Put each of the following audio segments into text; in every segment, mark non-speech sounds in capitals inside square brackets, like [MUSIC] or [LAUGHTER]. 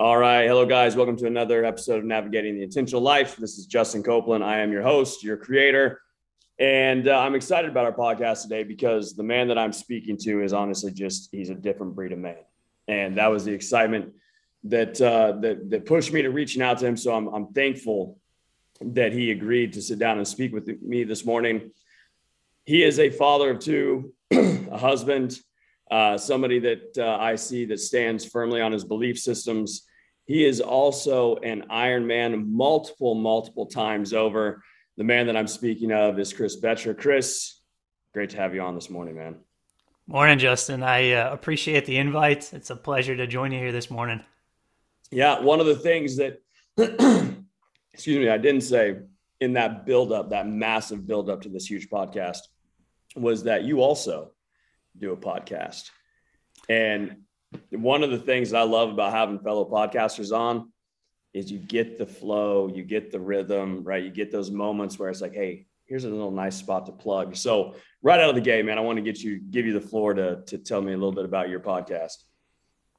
All right. Hello, guys. Welcome to another episode of Navigating the Intentional Life. This is Justin Copeland. I am your host, your creator. And uh, I'm excited about our podcast today because the man that I'm speaking to is honestly just, he's a different breed of man. And that was the excitement that, uh, that, that pushed me to reaching out to him. So I'm, I'm thankful that he agreed to sit down and speak with me this morning. He is a father of two, [CLEARS THROAT] a husband, uh, somebody that uh, I see that stands firmly on his belief systems he is also an Ironman multiple, multiple times over. The man that I'm speaking of is Chris Betcher. Chris, great to have you on this morning, man. Morning, Justin. I uh, appreciate the invite. It's a pleasure to join you here this morning. Yeah, one of the things that, [CLEARS THROAT] excuse me, I didn't say in that buildup, that massive buildup to this huge podcast, was that you also do a podcast. And one of the things I love about having fellow podcasters on is you get the flow, you get the rhythm, right? You get those moments where it's like, hey, here's a little nice spot to plug. So right out of the gate, man, I want to get you give you the floor to to tell me a little bit about your podcast.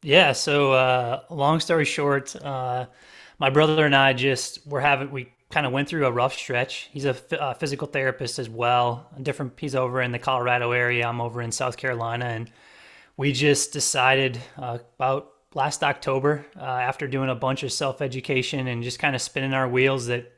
Yeah. So uh, long story short, uh, my brother and I just we're having we kind of went through a rough stretch. He's a physical therapist as well. A Different. He's over in the Colorado area. I'm over in South Carolina, and we just decided uh, about last October, uh, after doing a bunch of self education and just kind of spinning our wheels, that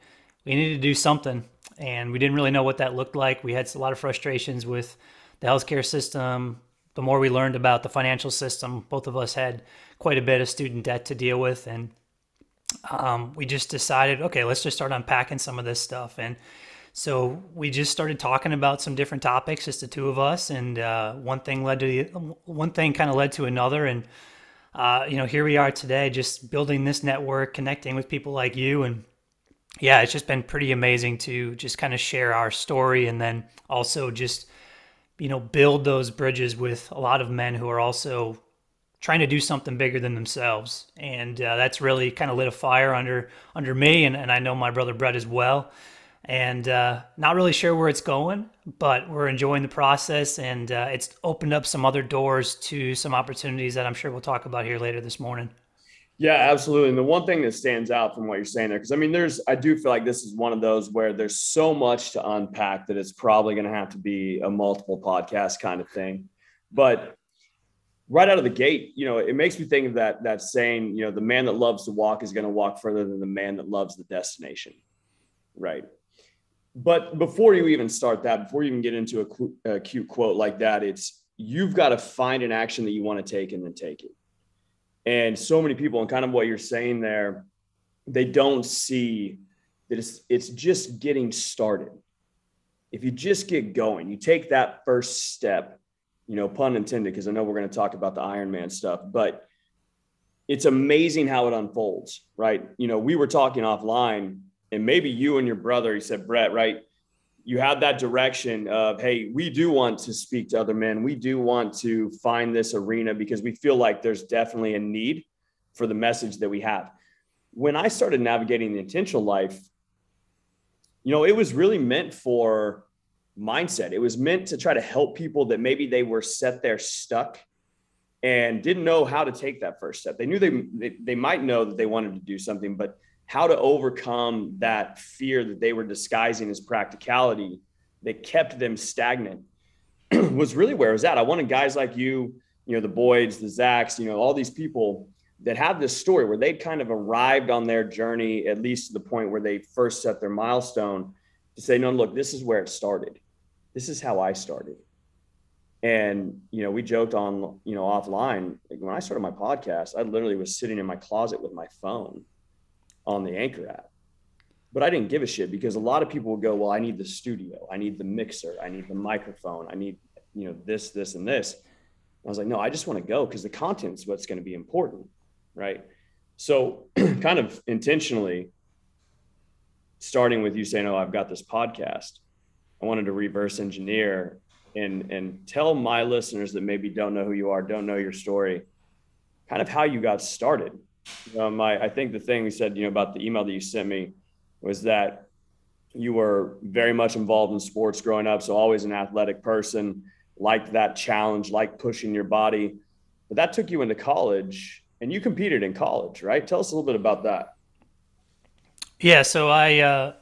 we needed to do something. And we didn't really know what that looked like. We had a lot of frustrations with the healthcare system. The more we learned about the financial system, both of us had quite a bit of student debt to deal with. And um, we just decided, okay, let's just start unpacking some of this stuff. And so we just started talking about some different topics, just the two of us, and uh, one thing led to the, one thing kind of led to another, and uh, you know here we are today, just building this network, connecting with people like you, and yeah, it's just been pretty amazing to just kind of share our story, and then also just you know build those bridges with a lot of men who are also trying to do something bigger than themselves, and uh, that's really kind of lit a fire under under me, and, and I know my brother Brett as well and uh, not really sure where it's going, but we're enjoying the process, and uh, it's opened up some other doors to some opportunities that I'm sure we'll talk about here later this morning. Yeah, absolutely. And the one thing that stands out from what you're saying there, because I mean, there's, I do feel like this is one of those where there's so much to unpack that it's probably going to have to be a multiple podcast kind of thing. But right out of the gate, you know, it makes me think of that that saying, you know, the man that loves to walk is going to walk further than the man that loves the destination. Right but before you even start that, before you even get into a, a cute quote like that, it's you've got to find an action that you want to take and then take it. And so many people, and kind of what you're saying there, they don't see that it's it's just getting started. If you just get going, you take that first step, you know, pun intended, because I know we're going to talk about the Ironman stuff, but it's amazing how it unfolds, right? You know, we were talking offline and maybe you and your brother, he said, Brett, right? You had that direction of, hey, we do want to speak to other men. We do want to find this arena because we feel like there's definitely a need for the message that we have. When I started navigating the intentional life, you know, it was really meant for mindset. It was meant to try to help people that maybe they were set there stuck and didn't know how to take that first step. They knew they, they, they might know that they wanted to do something, but how to overcome that fear that they were disguising as practicality that kept them stagnant [CLEARS THROAT] was really where I was at. I wanted guys like you, you know, the Boyds, the Zacks, you know, all these people that have this story where they'd kind of arrived on their journey, at least to the point where they first set their milestone to say, no, look, this is where it started. This is how I started. And, you know, we joked on, you know, offline. Like when I started my podcast, I literally was sitting in my closet with my phone on the Anchor app. But I didn't give a shit because a lot of people would go, well, I need the studio, I need the mixer, I need the microphone, I need, you know, this, this, and this. I was like, no, I just want to go because the content's what's going to be important. Right. So [CLEARS THROAT] kind of intentionally starting with you saying, Oh, I've got this podcast. I wanted to reverse engineer and and tell my listeners that maybe don't know who you are, don't know your story, kind of how you got started um, I, I think the thing we said, you know, about the email that you sent me was that you were very much involved in sports growing up. So always an athletic person, liked that challenge, like pushing your body. But that took you into college and you competed in college, right? Tell us a little bit about that. Yeah, so I, uh,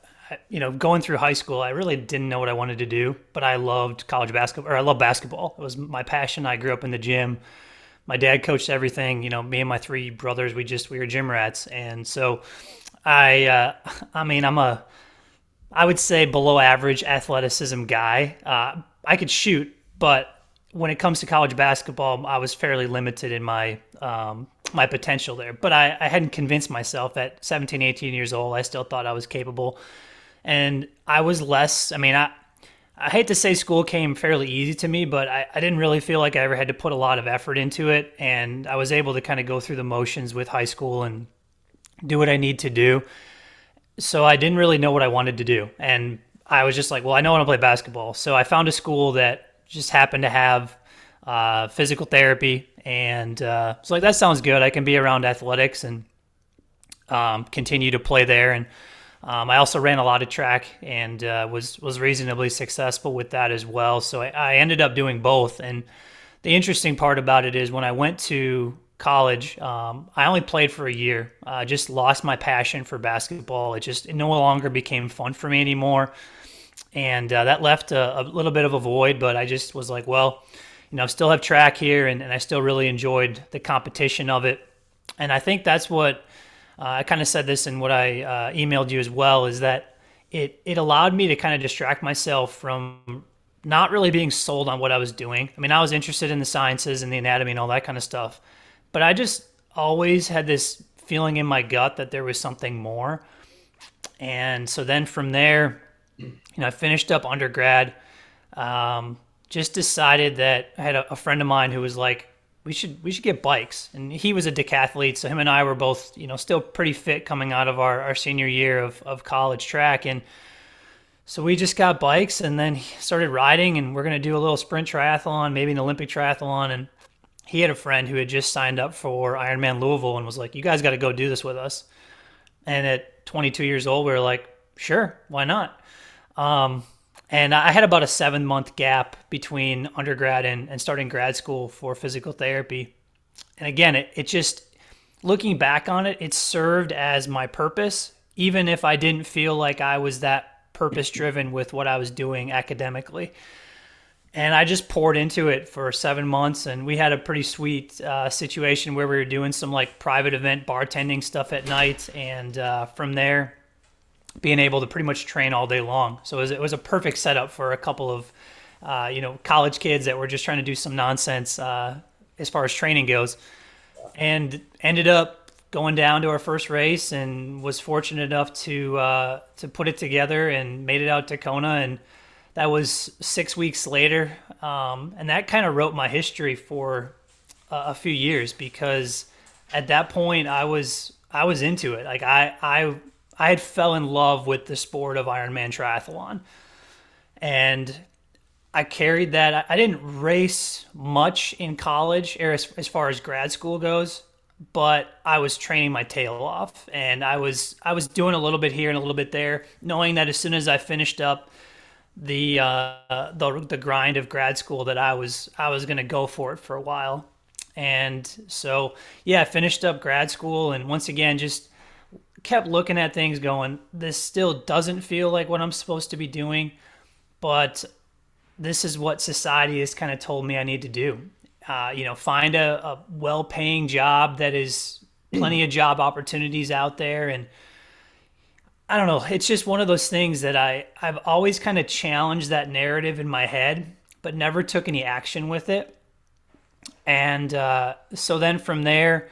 you know, going through high school, I really didn't know what I wanted to do, but I loved college basketball, or I love basketball. It was my passion. I grew up in the gym. My dad coached everything. You know, me and my three brothers, we just we were gym rats, and so I, uh, [LAUGHS] I mean, I'm a, I would say below average athleticism guy. Uh, I could shoot, but when it comes to college basketball, I was fairly limited in my um, my potential there. But I, I hadn't convinced myself at 17, 18 years old. I still thought I was capable, and I was less. I mean, I I hate to say school came fairly easy to me, but I, I didn't really feel like I ever had to put a lot of effort into it, and I was able to kind of go through the motions with high school and do what I need to do. So I didn't really know what I wanted to do, and I was just like, well, I know I want to play basketball. So I found a school that just happened to have uh, physical therapy, and uh, so like that sounds good. I can be around athletics and um, continue to play there. And um, I also ran a lot of track and uh, was was reasonably successful with that as well. So I, I, ended up doing both. And the interesting part about it is when I went to college, um, I only played for a year. I just lost my passion for basketball. It just it no longer became fun for me anymore and uh, that left a, a, little bit of a void. But I just was like, well, you know, I still have track here, and, and I still really enjoyed the competition of it. And I think that's what uh, I kind of said this in what I uh, emailed you as well is that it it allowed me to kind of distract myself from not really being sold on what I was doing. I mean, I was interested in the sciences and the anatomy and all that kind of stuff, but I just always had this feeling in my gut that there was something more. And so then from there, you know, I finished up undergrad. Um, just decided that I had a, a, friend of mine who was like, we should we should get bikes, and he was a decathlete, so him and I were both you know still pretty fit coming out of our, our senior year of of college track, and so we just got bikes and then started riding, and we're gonna do a little sprint triathlon, maybe an Olympic triathlon, and he had a friend who had just signed up for Ironman Louisville and was like, you guys got to go do this with us, and at 22 years old, we were like, sure, why not? Um, and I had about a seven month gap between undergrad and, and starting grad school for physical therapy. And again, it, it just, looking back on it, it served as my purpose, even if I didn't feel like I was that purpose driven with what I was doing academically. And I just poured into it for seven months, and we had a pretty sweet uh, situation where we were doing some like private event bartending stuff at night. And uh, from there, being able to pretty much train all day long. So it was, it was a perfect setup for a couple of, uh, you know, college kids that were just trying to do some nonsense uh, as far as training goes, and ended up going down to our first race and was fortunate enough to uh, to put it together and made it out to Kona and that was six weeks later, um, and that kind of wrote my history for a few years because at that point I was I was into it. Like I I I had fell in love with the sport of Ironman triathlon. And I carried that. I didn't race much in college as, as far as grad school goes, but I was training my tail off and I was I was doing a little bit here and a little bit there, knowing that as soon as I finished up the uh, the the grind of grad school that I was I was going to go for it for a while. And so yeah, I finished up grad school and once again just kept looking at things going, this still doesn't feel like what I'm supposed to be doing, but this is what society has kind of told me I need to do. Uh, you know, find a, a well paying job that is [CLEARS THROAT] plenty of job opportunities out there. And I don't know, it's just one of those things that I, I've always kind of challenged that narrative in my head, but never took any action with it. And uh, so then from there,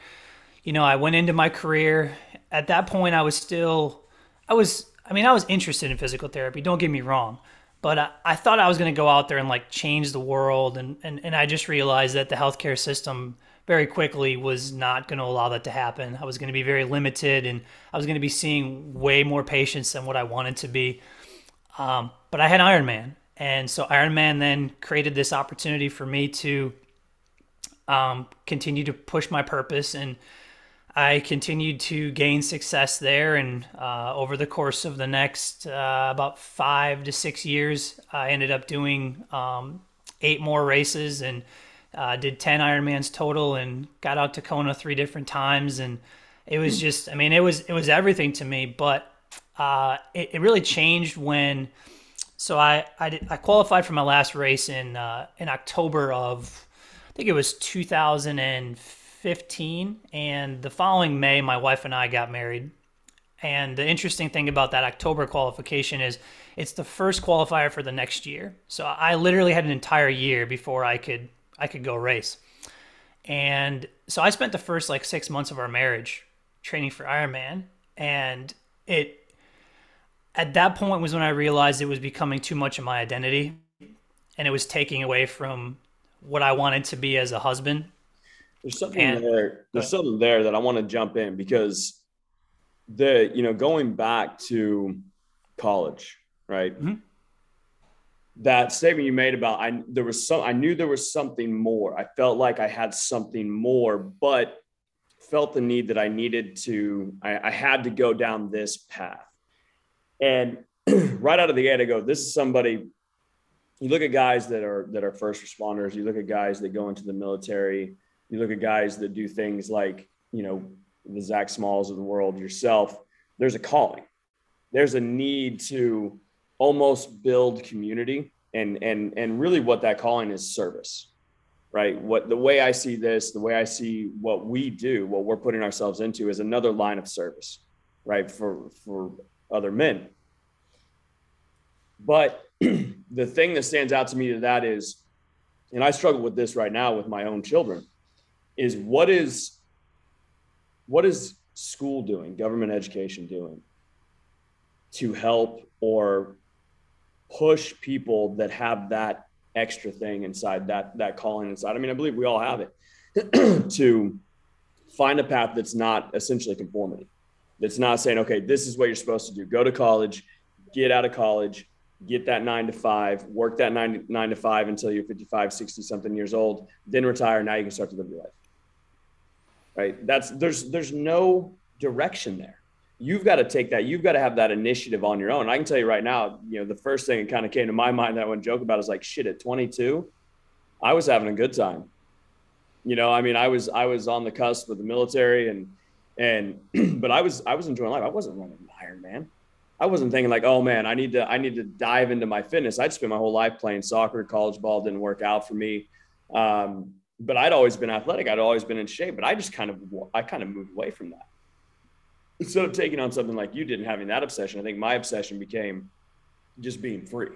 you know, I went into my career at that point, I was still, I was, I mean, I was interested in physical therapy. Don't get me wrong, but I, I thought I was going to go out there and like change the world, and and and I just realized that the healthcare system very quickly was not going to allow that to happen. I was going to be very limited, and I was going to be seeing way more patients than what I wanted to be. Um, but I had Ironman, and so Ironman then created this opportunity for me to um, continue to push my purpose and I continued to gain success there, and uh, over the course of the next uh, about five to six years, I ended up doing um, eight more races and Uh, did 10 Ironmans total and got out to Kona three different times. And it was hmm. just, I mean, it was, it was everything to me, but uh, it, it really changed when, so I, I, did, I qualified for my last race in, uh, in October of, I think it was 2015. And the following May, my wife and I got married. And the interesting thing about that October qualification is it's the first qualifier for the next year. So I literally had an entire year before I could I could go race. And so I spent the first like 6 months of our marriage training for Ironman and it at that point was when I realized it was becoming too much of my identity and it was taking away from what I wanted to be as a husband. There's something and, there. There's something there that I want to jump in because the you know going back to college right? Mm-hmm. That statement you made about I there was some I knew there was something more. I felt like I had something more, but felt the need that I needed to I, I had to go down this path. And [CLEARS THROAT] right out of the gate, I go, this is somebody. You look at guys that are that are first responders. You look at guys that go into the military. You look at guys that do things like you know the Zach Smalls of the world, yourself. There's a calling. There's a need to almost build community and and and really what that calling is service right what the way i see this the way i see what we do what we're putting ourselves into is another line of service right for for other men but [CLEARS THROAT] the thing that stands out to me to that is and i struggle with this right now with my own children is what is what is school doing government education doing to help or push people that have that extra thing inside that that calling inside. I mean, I believe we all have it [CLEARS THROAT] to find a path that's not essentially conformity. That's not saying, okay, this is what you're supposed to do. Go to college, get out of college, get that nine to five, work that nine nine to five until you're 55, 60 something years old, then retire. Now you can start to live your life. Right. That's there's there's no direction there you've got to take that. You've got to have that initiative on your own. I can tell you right now, you know, the first thing that kind of came to my mind that I joke about is like, shit, at 22, I was having a good time. You know, I mean, I was I was on the cusp of the military and and [CLEARS THROAT] but I was I was enjoying life. I wasn't running Ironman. I wasn't thinking like, oh man, I need to I need to dive into my fitness. I'd spent my whole life playing soccer. College ball didn't work out for me. Um, but I'd always been athletic. I'd always been in shape. But I just kind of I kind of moved away from that instead of taking on something like you did and having that obsession, I think my obsession became just being free,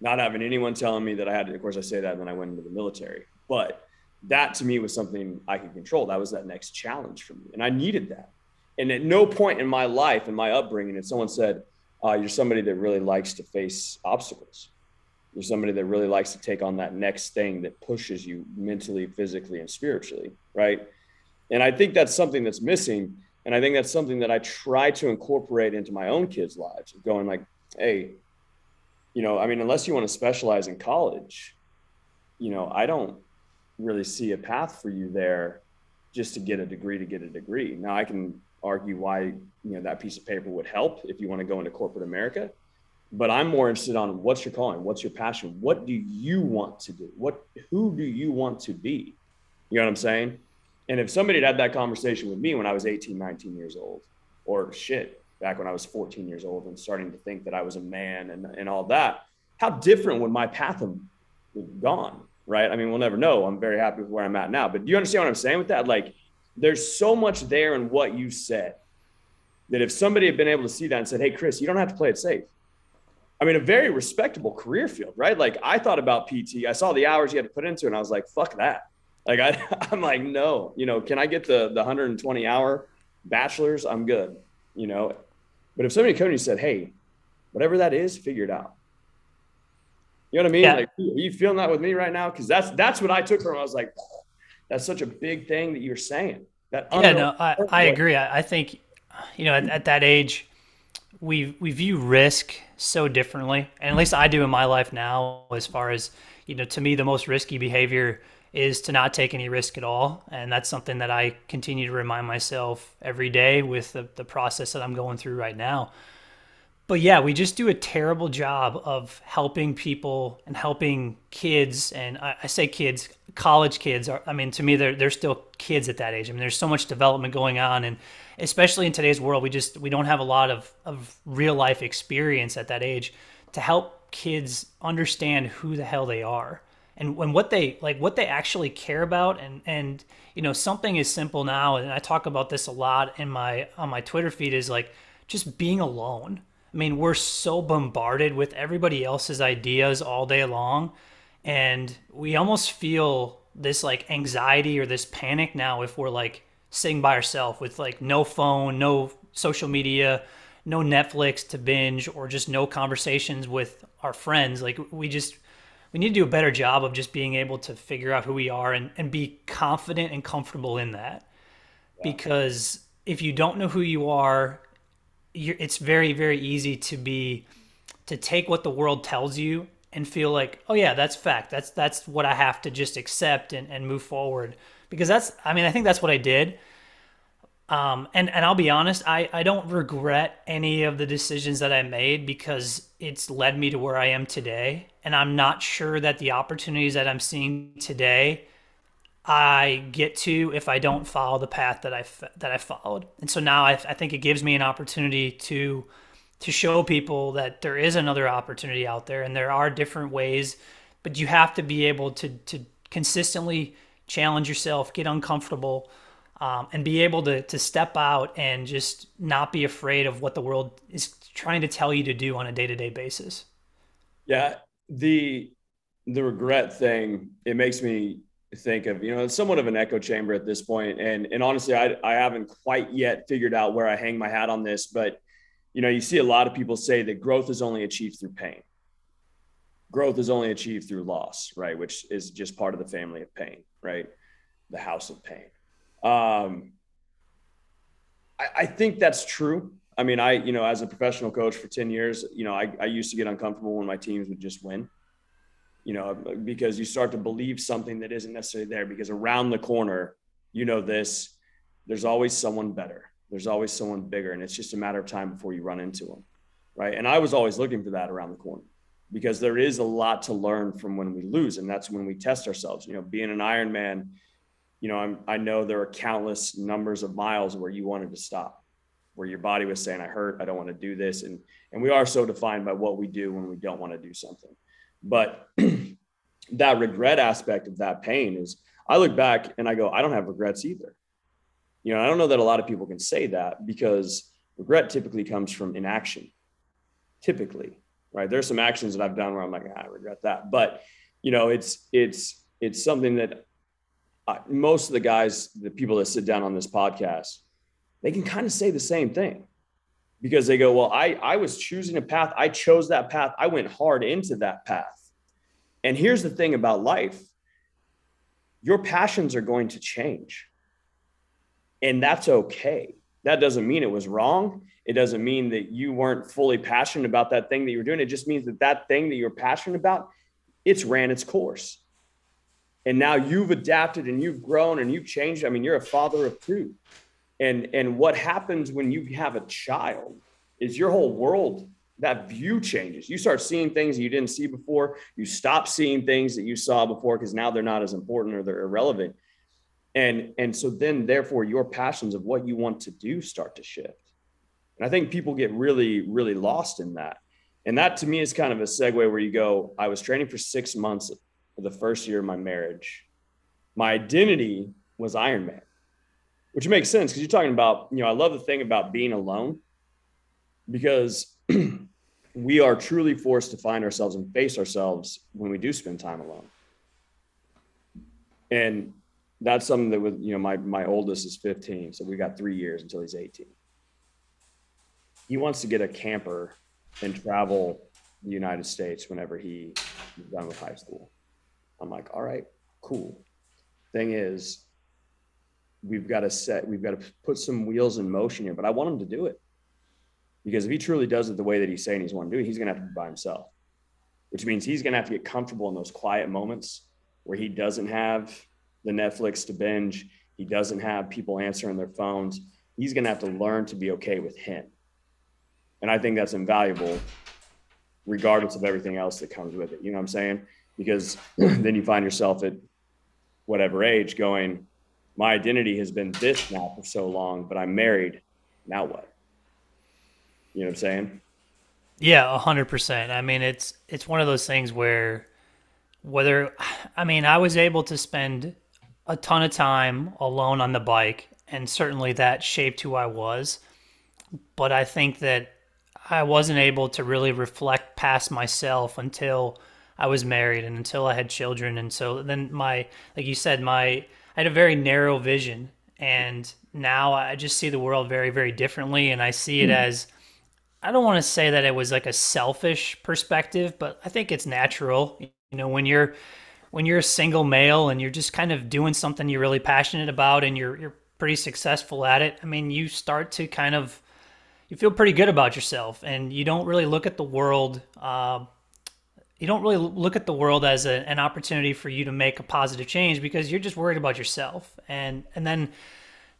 not having anyone telling me that I had to. Of course, I say that, and then I went into the military. But that to me was something I could control. That was that next challenge for me, and I needed that. And at no point in my life, in my upbringing, if someone said, uh, "You're somebody that really likes to face obstacles," you're somebody that really likes to take on that next thing that pushes you mentally, physically, and spiritually, right? And I think that's something that's missing and I think that's something that I try to incorporate into my own kids' lives, going like, hey, you know, I mean, unless you want to specialize in college, you know, I don't really see a path for you there just to get a degree to get a degree. Now I can argue why, you know, that piece of paper would help if you want to go into corporate America. But I'm more interested on what's your calling, what's your passion, what do you want to do, what who do you want to be? You know what I'm saying? And if somebody had had that conversation with me when I was 18, 19 years old, or shit, back when I was 14 years old and starting to think that I was a man and, and all that, how different would my path have gone? Right. I mean, we'll never know. I'm very happy with where I'm at now. But do you understand what I'm saying with that? Like, there's so much there in what you said that if somebody had been able to see that and said, Hey, Chris, you don't have to play it safe. I mean, a very respectable career field, right? Like, I thought about PT, I saw the hours you had to put into it, and I was like, fuck that. Like I, [LAUGHS] I'm like, no, you know, can I get the the 120 hour bachelor's? I'm good, you know. But if somebody came and said, hey, whatever that is, figure it out. You know what I mean? Yeah. Like, are you feeling that with me right now? Because that's that's what I took from. I was like, that's such a big thing that you're saying. That yeah, no, I, I agree. I, I think, you know, at, at that age, we we view risk so differently, and at least I do in my life now. As far as you know, to me, the most risky behavior is to not take any risk at all. And that's something that I continue to remind myself every day with the, the process that I'm going through right now. But yeah, we just do a terrible job of helping people and helping kids. And I, I say kids, college kids are, I mean, to me, they're, they're still kids at that age. I mean, there's so much development going on. And especially in today's world, we just, we don't have a lot of, of real life experience at that age to help kids understand who the hell they are and when what they like what they actually care about and and you know something is simple now and i talk about this a lot in my on my twitter feed is like just being alone I mean, we're so bombarded with everybody else's ideas all day long. And we almost feel this like anxiety or this panic now if we're like sitting by ourselves with like no phone, no social media, no Netflix to binge, or just no conversations with our friends. Like, we just, we need to do a better job of just being able to figure out who we are and, and be confident and comfortable in that. Yeah. Because if you don't know who you are, it's very very easy to be to take what the world tells you and feel like oh yeah that's fact. That's that's what i have to just accept and, and move forward. Because that's i mean i think that's what i did. Um, and and I'll be honest, I, I don't regret any of the decisions that I made because it's led me to where I am today. And I'm not sure that the opportunities that I'm seeing today I get to if I don't follow the path that I that I followed. And so now I, I think it gives me an opportunity to to show people that there is another opportunity out there and there are different ways, but you have to be able to to consistently challenge yourself, get uncomfortable, um, and be able to to step out and just not be afraid of what the world is trying to tell you to do on a day to day basis. Yeah, the the regret thing it makes me think of you know it's somewhat of an echo chamber at this point. And and honestly I, I haven't quite yet figured out where i hang my hat on this but you know you see a lot of people say that growth is only achieved through pain. Growth is only achieved through loss right? Which is just part of the family of pain right? The house of pain. Um i, I think that's true. I mean i you know as a professional coach for 10 years you know I, I used to get uncomfortable when my teams would just win you know, because you start to believe something that isn't necessarily there because around the corner, you know, this, there's always someone better. There's always someone bigger. And it's just a matter of time before you run into them. Right. And I was always looking for that around the corner because there is a lot to learn from when we lose. And that's when we test ourselves, you know, being an Ironman, you know, I'm, I know there are countless numbers of miles where you wanted to stop, where your body was saying, I hurt, I don't want to do this. And, and we are so defined by what we do when we don't want to do something. But [CLEARS THROAT] that regret aspect of that pain is I look back and I go, I don't have regrets either. You know, I don't know that a lot of people can say that because regret typically comes from inaction. Typically, right? There's some actions that I've done where I'm like, ah, I regret that. But you know, it's it's it's something that I, most of the guys, the people that sit down on this podcast, they can kind of say the same thing because they go, well, I, I was choosing a path. I chose that path. I went hard into that path. And here's the thing about life your passions are going to change. And that's okay. That doesn't mean it was wrong. It doesn't mean that you weren't fully passionate about that thing that you were doing. It just means that that thing that you're passionate about, it's ran its course. And now you've adapted and you've grown and you've changed. I mean, you're a father of two and and what happens when you have a child is your whole world that view changes. You start seeing things you didn't see before. You stop seeing things that you saw before because now they're not as important or they're irrelevant. And and so then therefore your passions of what you want to do start to shift. And i think people get really really lost in that. And that to me is kind of a segue where you go i was training for six months for the first year of my marriage. My identity was ironman which makes sense because you're talking about, you know, I love the thing about being alone because [CLEARS THROAT] we are truly forced to find ourselves and face ourselves when we do spend time alone. And that's something that with, you know, my, my oldest is 15. So we got three years until he's 18. He wants to get a camper and travel the United States whenever he done with high school. I'm like, all right, cool. Thing is, we've got to set, we've got to put some wheels in motion here. But I want him to do it because if he truly does it the way that he's saying he's want to do it, he's going to have to be by himself, which means he's going to have to get comfortable in those quiet moments where he doesn't have the Netflix to binge. He doesn't have people answering their phones. He's going to have to learn to be okay with him. And I think that's invaluable regardless of everything else that comes with it. You know what I'm saying? Because [CLEARS THROAT] then you find yourself at whatever age going, my identity has been this now for so long, but I'm married. Now what? You know what I'm saying? Yeah, a hundred percent. I mean, it's it's one of those things where whether I mean, I was able to spend a ton of time alone on the bike, and certainly that shaped who I was. But I think that I wasn't able to really reflect past myself until I was married and until I had children. And so then my, like you said, my, I had a very narrow vision. And now I just see the world very, very differently. And I see it mm. as, I don't want to say that it was like a selfish perspective, but I think it's natural. You know, when you're, when you're a single male and you're just kind of doing something you're really passionate about and you're, you're pretty successful at it, I mean, you start to kind of, you feel pretty good about yourself and you don't really look at the world uh, you don't really look at the world as a, an opportunity for you to make a positive change because you're just worried about yourself and and then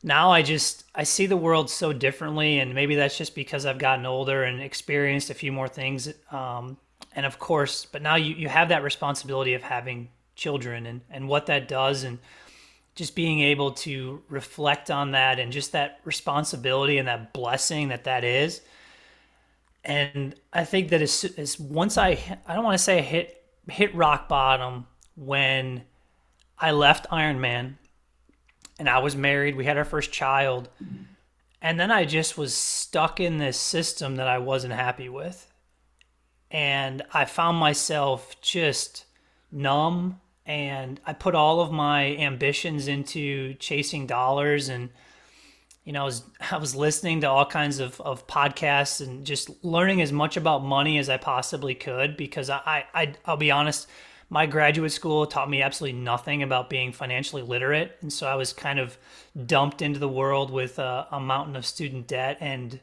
now i just i see the world so differently and maybe that's just because i've gotten older and experienced a few more things um, and of course but now you, you have that responsibility of having children and and what that does and just being able to reflect on that and just that responsibility and that blessing that that is. And I think that as, as once I, I don't want to say hit, hit rock bottom when I left Ironman and I was married, we had our first child. And then I just was stuck in this system that I wasn't happy with. And I found myself just numb and I put all of my ambitions into chasing dollars and you know, I was I was listening to all kinds of, of podcasts and just learning as much about money as I possibly could because I, I I'll be honest, my graduate school taught me absolutely nothing about being financially literate, and so I was kind of dumped into the world with a, a mountain of student debt and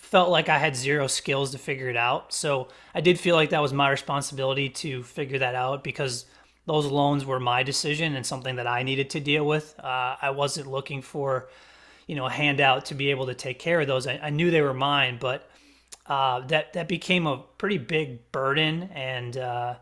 felt like I had zero skills to figure it out. So I did feel like that was my responsibility to figure that out because those loans were my decision and something that I needed to deal with. Uh, I wasn't looking for, you know, a handout to be able to take care of those. I, I knew they were mine, but uh, that that became a pretty big burden. And uh,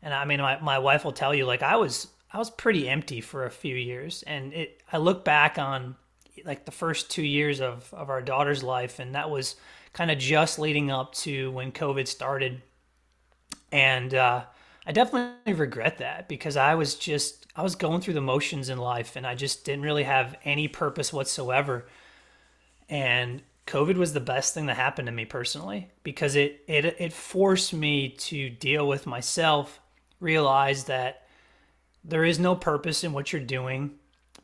and I mean, my, my wife will tell you, like I was I was pretty empty for a few years, and it I look back on like the first two years of of our daughter's life, and that was kind of just leading up to when COVID started, and uh, I definitely regret that because I was just I was going through the motions in life and I just didn't really have any purpose whatsoever. And COVID was the best thing that happened to me personally because it it it forced me to deal with myself, realize that there is no purpose in what you're doing,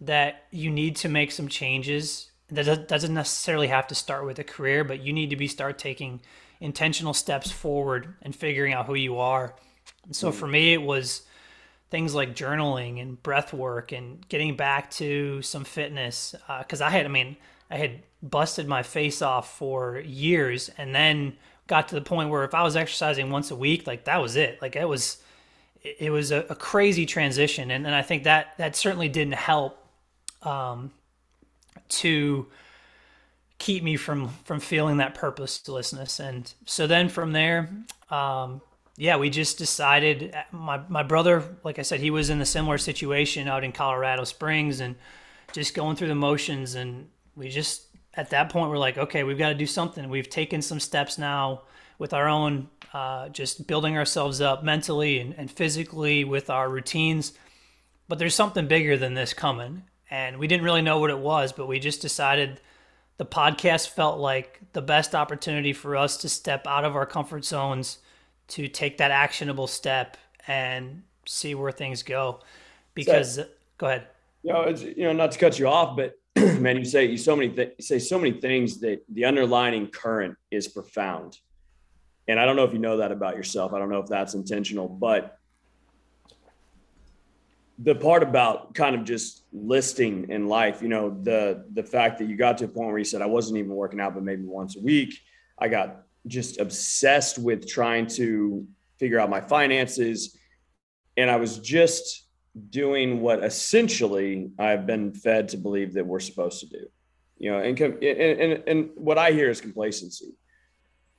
that you need to make some changes. That doesn't necessarily have to start with a career, but you need to be start taking intentional steps forward and figuring out who you are and so for me, it was things like journaling and breath work and getting back to some fitness. Because uh, I had, I mean, I had busted my face off for years and then got to the point where if I was exercising once a week, like that was it. Like it was, it was a, a crazy transition. And, and I think that that certainly didn't help um, to keep me from from feeling that purposelessness. And so then from there, um, yeah, we just decided. Uh, my my brother, like I said, he was in a similar situation out in Colorado Springs, and just going through the motions. And we just at that point we're like, okay, we've got to do something. We've taken some steps now with our own, uh, just building ourselves up mentally and, and physically with our routines. But there's something bigger than this coming, and we didn't really know what it was, but we just decided the podcast felt like the best opportunity for us to step out of our comfort zones to take that actionable step and see where things go. Because so, go ahead. You know, it's, you know, not to cut you off, but [CLEARS THROAT] man, you say you so many th- you say so many things that the underlining current is profound. And I don't know if you know that about yourself. I don't know if that's intentional, but the part about kind of just listing in life, you know, the the fact that you got to a point where you said I wasn't even working out, but maybe once a week. I got just obsessed with trying to figure out my finances. And I was just doing what essentially I've been fed to believe that we're supposed to do. You know, and, and, and, and what I hear is complacency.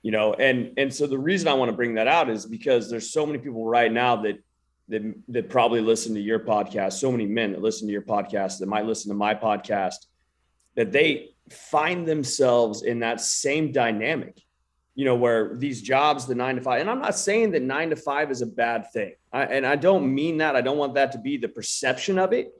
you know and and so the reason i want to bring that out is because there's so many people right now that that that probably listen to your podcast so many men that listen to your podcast that might listen to my podcast that they find themselves in that same dynamic you know where these jobs the 9 to 5 and i'm not saying that 9 to 5 is a bad thing I, and i don't mean that i don't want that to be the perception of it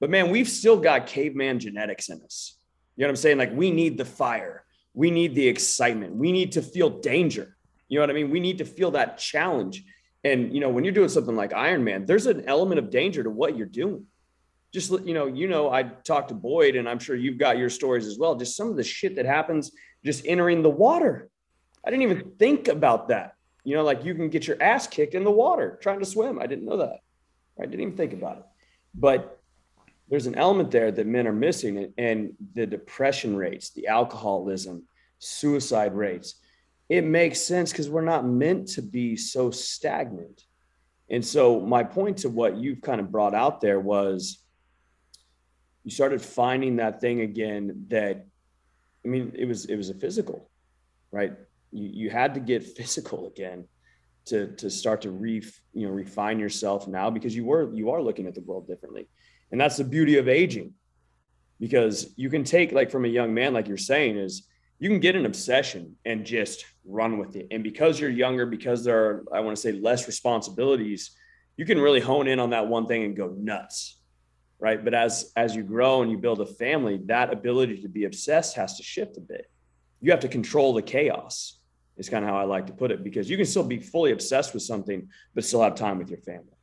but man we've still got caveman genetics in us you know what i'm saying like we need the fire we need the excitement. We need to feel danger. You know what I mean? We need to feel that challenge. And you know, when you're doing something like Ironman, there's an element of danger to what you're doing. Just you know, you know, I talked to Boyd, and I'm sure you've got your stories as well. Just some of the shit that happens just entering the water. I didn't even think about that. You know, like you can get your ass kicked in the water trying to swim. I didn't know that. I didn't even think about it. But there's an element there that men are missing and the depression rates the alcoholism suicide rates it makes sense because we're not meant to be so stagnant and so my point to what you've kind of brought out there was you started finding that thing again that i mean it was it was a physical right you, you had to get physical again to to start to re you know refine yourself now because you were you are looking at the world differently. And that's the beauty of aging because you can take like from a young man like you're saying is you can get an obsession and just run with it. And because you're younger because there are i want to say less responsibilities you can really hone in on that one thing and go nuts right? But as as you grow and you build a family that ability to be obsessed has to shift a bit. You have to control the chaos is kind of how i like to put it because you can still be fully obsessed with something but still have time with your family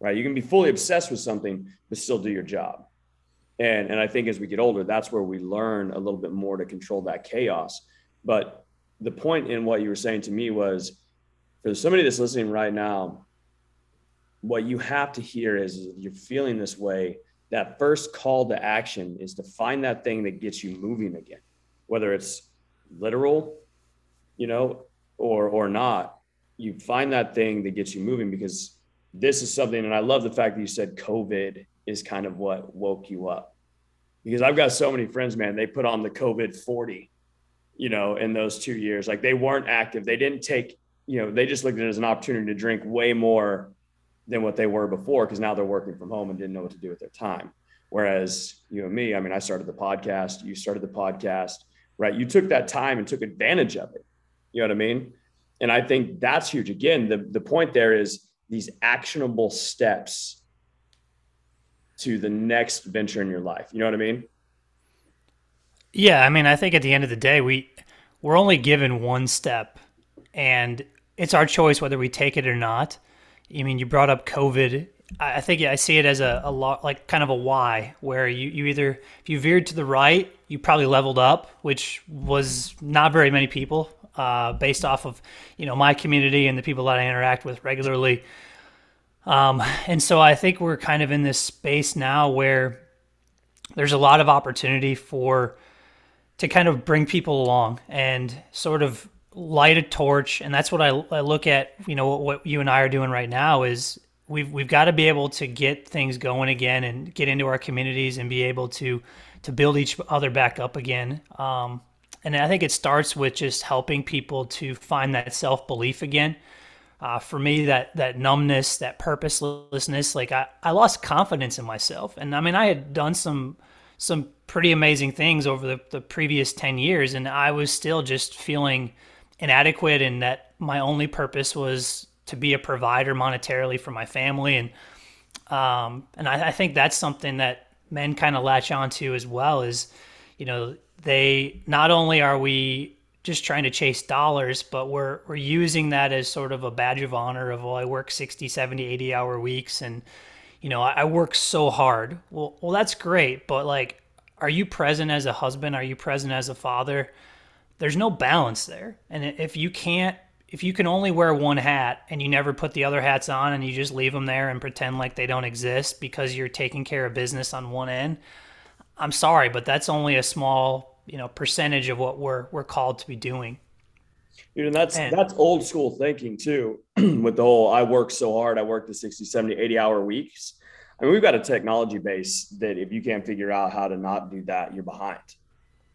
right? You can be fully obsessed with something, but still do your job. And, and I think as we get older, that's where we learn a little bit more to control that chaos. But the point in what you were saying to me was for somebody that's listening right now, what you have to hear is, is if you're feeling this way, that first call to action is to find that thing that gets you moving again, whether it's literal, you know, or or not. You find that thing that gets you moving because this is something, and I love the fact that you said COVID is kind of what woke you up. Because I've got so many friends, man, they put on the COVID 40, you know, in those two years. Like they weren't active. They didn't take, you know, they just looked at it as an opportunity to drink way more than what they were before because now they're working from home and didn't know what to do with their time. Whereas you and me, I mean, I started the podcast, you started the podcast, right? You took that time and took advantage of it. You know what I mean? And I think that's huge. Again, the, the point there is these actionable steps to the next venture in your life. You know what I mean? Yeah, I mean, I think at the end of the day, we we're only given one step, and it's our choice whether we take it or not. I mean, you brought up COVID. I think I see it as a, a lot like kind of a Y, where you, you either if you veered to the right, you probably leveled up, which was not very many people uh, based off of you know my community and the people that I interact with regularly. Um, and so I think we're kind of in this space now where there's a lot of opportunity for to kind of bring people along and sort of light a torch. And that's what I, I look at. You know what, what you and I are doing right now is we've we've got to be able to get things going again and get into our communities and be able to to build each other back up again. Um, and I think it starts with just helping people to find that self belief again. Uh, for me, that that numbness, that purposelessness, like I, I lost confidence in myself. And I mean, I had done some some pretty amazing things over the, the previous 10 years, and I was still just feeling inadequate and that my only purpose was to be a provider monetarily for my family. And um, and I, I think that's something that men kind of latch onto as well is, you know, they not only are we just trying to chase dollars, but we're we're using that as sort of a badge of honor of well, I work 60, 70, 80 hour weeks and you know, I, I work so hard. Well well that's great, but like are you present as a husband? Are you present as a father? There's no balance there. And if you can't if you can only wear one hat and you never put the other hats on and you just leave them there and pretend like they don't exist because you're taking care of business on one end, I'm sorry, but that's only a small, you know, percentage of what we're we're called to be doing. You know, that's and, that's old school thinking too, [CLEARS THROAT] with the whole I work so hard, I work the 60, 70, 80 hour weeks. I mean, we've got a technology base that if you can't figure out how to not do that, you're behind.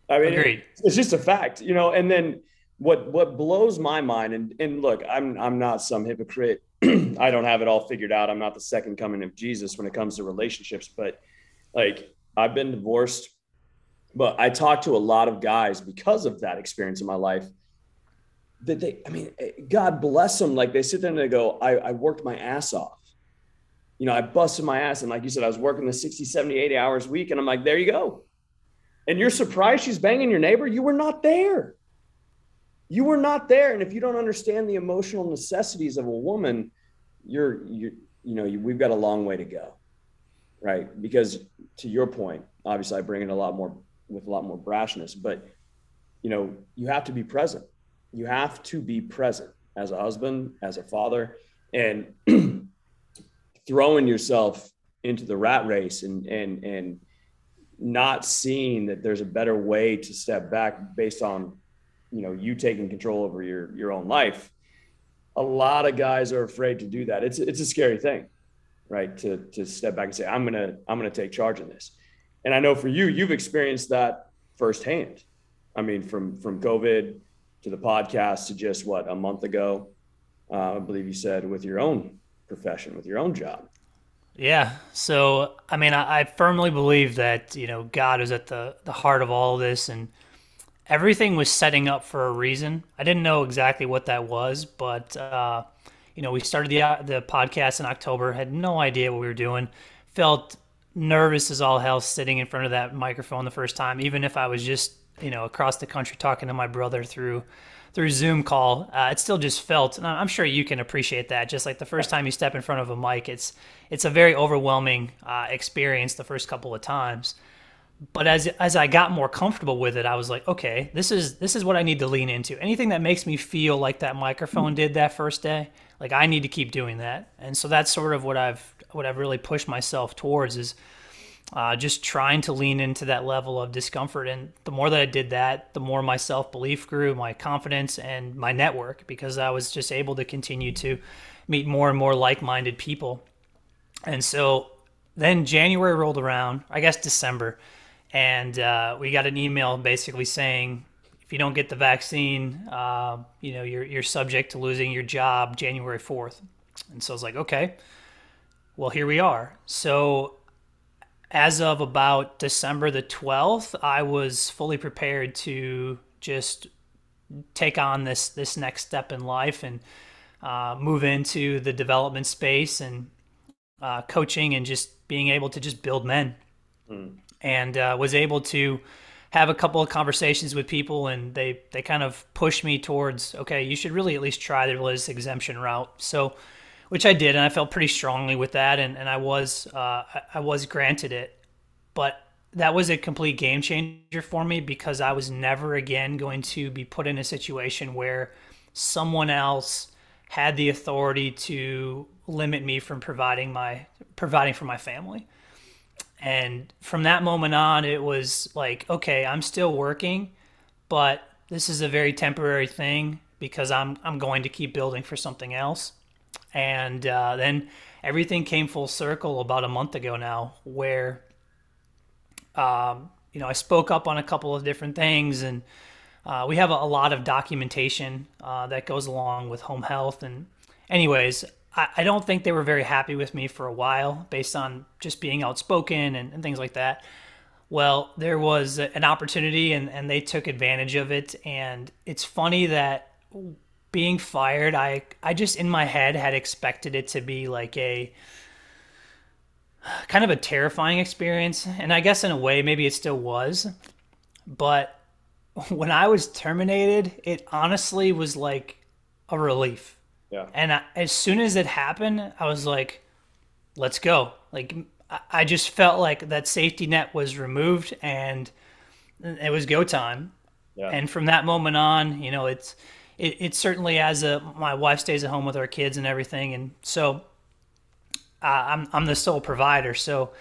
I mean, it's just a fact, you know, and then what what blows my mind and and look i'm i'm not some hypocrite [CLEARS THROAT] i don't have it all figured out i'm not the second coming of jesus when it comes to relationships but like i've been divorced but i talk to a lot of guys because of that experience in my life that they i mean eh, god bless them. Like they sit there and they go i, I worked my ass off. You know i busted my ass. And like you said i was working the 60 70 80 hours a week. And i'm like there you go. And you're surprised she's banging your neighbor? You were not there. You were not there. And if you don't understand the emotional necessities of a woman you're you're, you know you, we've got a long way to go. Right? Because to your point obviously i bring in a lot more with a lot more brashness but you know you have to be present. You have to be present as a husband as a father and [CLEARS THROAT] throwing yourself into the rat race and and and not seeing that there's a better way to step back based on you know you taking control over your your own life a lot of guys are afraid to do that. It's it's a scary thing right to to step back and say i'm gonna i'm gonna take charge of this and i know for you you've experienced that firsthand i mean from from covid to the podcast to just what a month ago uh, i believe you said with your own profession with your own job yeah. So, I mean, I, I, firmly believe that, you know, God is at the, the heart of all of this. And everything was setting up for a reason. I didn't know exactly what that was, but uh, you know, we started the uh, the podcast in October. Had no idea what we were doing. Felt nervous as all hell sitting in front of that microphone the first time, even if I was just you know across the country talking to my brother through through Zoom call. Uh, it still just felt, and I'm sure you can appreciate that. Just like the first time you step in front of a mic, it's it's a very overwhelming uh, experience the first couple of times but as as I got more comfortable with it, I was like, okay, this is this is what I need to lean into. Anything that makes me feel like that microphone did that first day, like I need to keep doing that. And so that's sort of what I've what I've really pushed myself towards is uh, just trying to lean into that level of discomfort. And the more that I did that, the more my self belief grew, my confidence, and my network because I was just able to continue to meet more and more like minded people. And so then January rolled around, I guess December and uh, we got an email basically saying if you don't get the vaccine, uh, you know you're you're subject to losing your job January fourth. And so I was like, okay, well here we are. So as of about December the twelfth, I was fully prepared to just take on this this next step in life and uh, move into the development space and uh, coaching and just being able to just build men. Mm and uh, was able to have a couple of conversations with people and they they kind of pushed me towards okay you should really at least try the religious exemption route so which I did and I felt pretty strongly with that and, and I was uh, I was granted it but that was a complete game changer for me because I was never again going to be put in a situation where someone else had the authority to limit me from providing my providing for my family and from that moment on, it was like, okay, I'm still working, but this is a very temporary thing because I'm I'm going to keep building for something else. And uh, then everything came full circle about a month ago now, where um, you know I spoke up on a couple of different things, and uh, we have a, lot of documentation uh, that goes along with home health. And anyways, I, I don't think they were very happy with me for a while based on just being outspoken and, and things like that. Well, there was an opportunity and, and they took advantage of it. And it's funny that being fired, I, I just in my head had expected it to be like a kind of a terrifying experience. And I guess in a way, maybe it still was. But [LAUGHS] when I was terminated, it honestly was like a relief yeah. And I, as soon as it happened, I was like, let's go. Like, I just felt like that safety net was removed and it was go time. Yeah. And from that moment on, you know, it's, it, it certainly as a, my wife stays at home with our kids and everything. And so uh, I'm, I'm the sole provider. So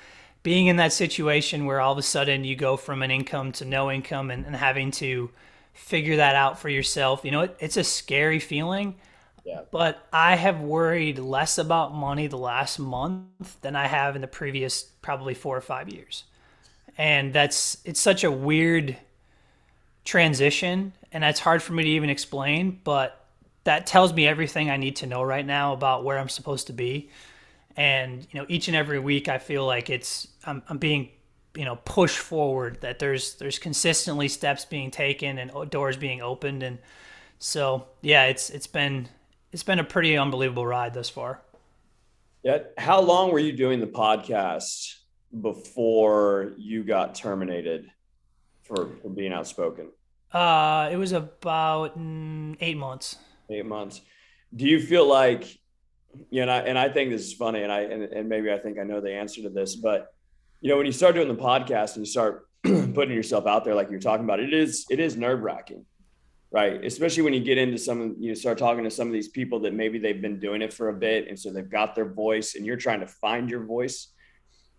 being in that situation where all of a sudden you go from an income to no income and, and having to figure that out for yourself, you know, it, it's a scary feeling yeah. But I have worried less about money the last month than I have in the previous probably four or five years. And that's it's such a weird transition, and that's hard for me to even explain, but that tells me everything I need to know right now about where I'm supposed to be. And you know, each and every week, I feel like it's I'm, I'm being you know pushed forward. That there's there's consistently steps being taken and doors being opened, and so yeah, it's it's been it's been a pretty unbelievable ride thus far. Yeah. How long were you doing the podcast before you got terminated for, for being outspoken? Uh, it was about mm, eight months. Eight months. Do you feel like, you know, and I, think this is funny, and I and, and maybe I think I know the answer to this, but you know, when you start doing the podcast and you start [CLEARS THROAT] putting yourself out there, like you're talking about, it is it is nerve wracking right? Especially when you get into some, you start talking to some of these people that maybe they've been doing it for a bit, and so they've got their voice, and you're trying to find your voice.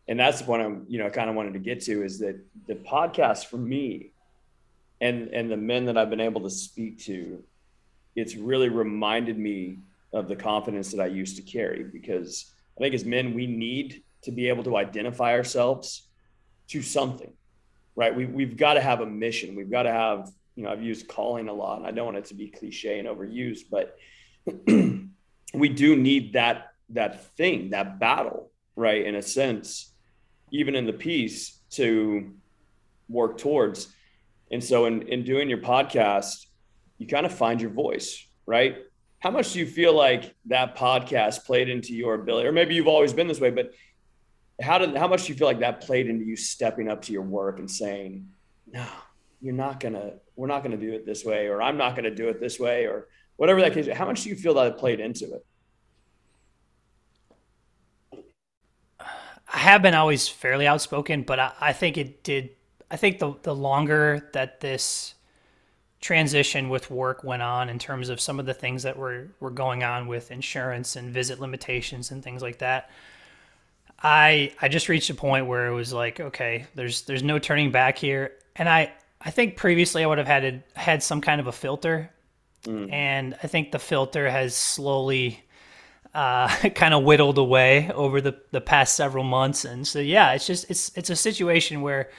And that's the point I'm, you know, kind of wanted to get to is that the podcast for me, and and the men that I've been able to speak to, it's really reminded me of the confidence that I used to carry because I think as men we need to be able to identify ourselves to something, right? We we've got to have a mission. We've got to have you know, I've used calling a lot and I don't want it to be cliche and overused, but [CLEARS THROAT] we do need that, that thing, that battle, right. In a sense, even in the piece to work towards. And so in, in doing your podcast, you kind of find your voice, right? How much do you feel like that podcast played into your ability, or maybe you've always been this way, but how did, how much do you feel like that played into you stepping up to your work and saying, no, you're not gonna we're not gonna do it this way or i'm not gonna do it this way or whatever that case how much do you feel that it played into it? I have been always fairly outspoken but i, I think it did i think the, the longer that this transition with work went on in terms of some of the things that were, were going on with insurance and visit limitations and things like that I I just reached a point where it was like, okay, there's there's no turning back here. And I I think previously I would have had had some kind of a filter, mm. and I think the filter has slowly uh, [LAUGHS] kind of whittled away over the, the past several months. And so yeah, it's just it's it's a situation where,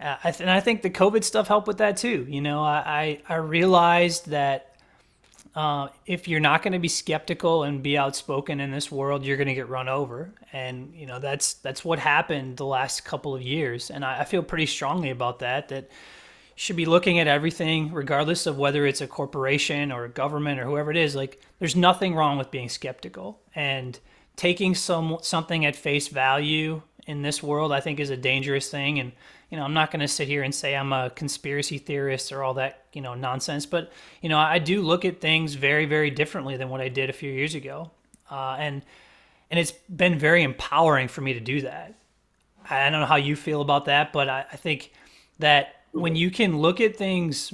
uh, I th- and I think the COVID stuff helped with that too. You know, I I, I realized that. Uh, if you're not going to be skeptical and be outspoken in this world, you're going to get run over, and you know that's that's what happened the last couple of years, and I, I feel pretty strongly about that. That should be looking at everything, regardless of whether it's a corporation or a government or whoever it is. Like, there's nothing wrong with being skeptical and taking some something at face value in this world. I think is a dangerous thing. And you know, I'm not going to sit here and say I'm a conspiracy theorist or all that you know nonsense. But you know, I do look at things very, very differently than what I did a few years ago, uh, and and it's been very empowering for me to do that. I don't know how you feel about that, but I, I think that when you can look at things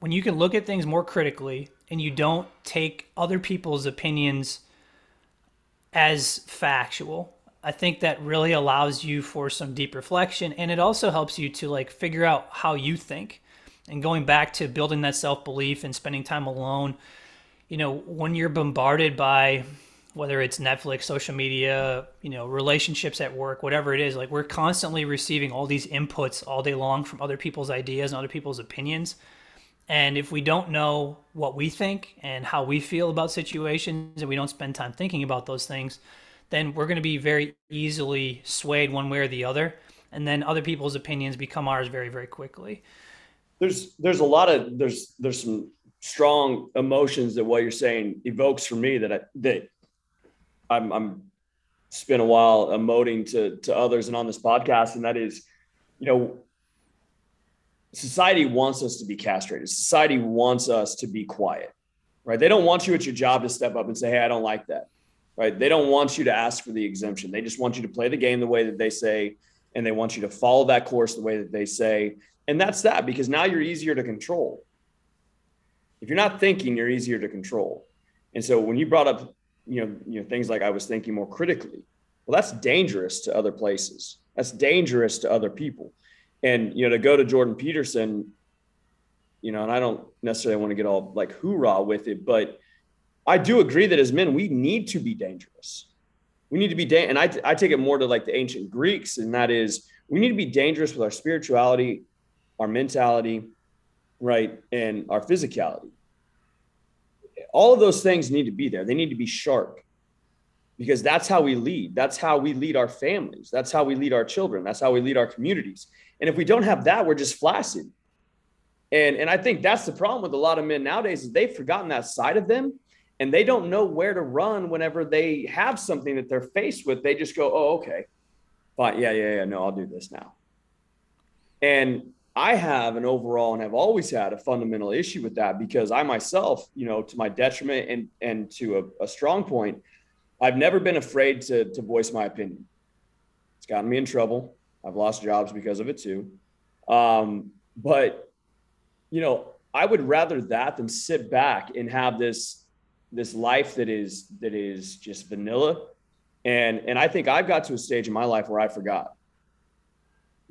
when you can look at things more critically and you don't take other people's opinions as factual i think that really allows you for some deep reflection and it also helps you to like figure out how you think and going back to building that self-belief and spending time alone you know when you're bombarded by whether it's Netflix, social media, you know, relationships at work, whatever it is, like we're constantly receiving all these inputs all day long from other people's ideas and other people's opinions. And if we don't know what we think and how we feel about situations and we don't spend time thinking about those things, then we're going to be very easily swayed one way or the other. And then other people's opinions become ours very, very quickly. There's there's a lot of there's there's some strong emotions that what you're saying evokes for me that I, that I'm, I'm spent a while emoting to to others and on this podcast, and that is, you know, society wants us to be castrated. Society wants us to be quiet, right? They don't want you at your job to step up and say, "Hey, I don't like that," right? They don't want you to ask for the exemption. They just want you to play the game the way that they say, and they want you to follow that course the way that they say. And that's that because now you're easier to control. If you're not thinking, you're easier to control. And so when you brought up you know, you know, things like I was thinking more critically. Well, that's dangerous to other places. That's dangerous to other people. And you know, to go to Jordan Peterson, you know, and I don't necessarily want to get all like hoorah with it, but I do agree that as men, we need to be dangerous. We need to be, da- and I, I take it more to like the ancient Greeks, and that is we need to be dangerous with our spirituality, our mentality, right? And our physicality. All of those things need to be there. They need to be sharp because that's how we lead. That's how we lead our families. That's how we lead our children. That's how we lead our communities. And if we don't have that, we're just flaccid. And, and I think that's the problem with a lot of men nowadays is they've forgotten that side of them and they don't know where to run whenever they have something that they're faced with. They just go, oh, okay, fine. Yeah, yeah, yeah. No, I'll do this now. And I have an overall and have always had a fundamental issue with that because I myself, you know, to my detriment and and to a, a strong point, I've never been afraid to to voice my opinion. It's gotten me in trouble. I've lost jobs because of it too. Um, but you know, I would rather that than sit back and have this this life that is that is just vanilla. And and I think I've got to a stage in my life where I forgot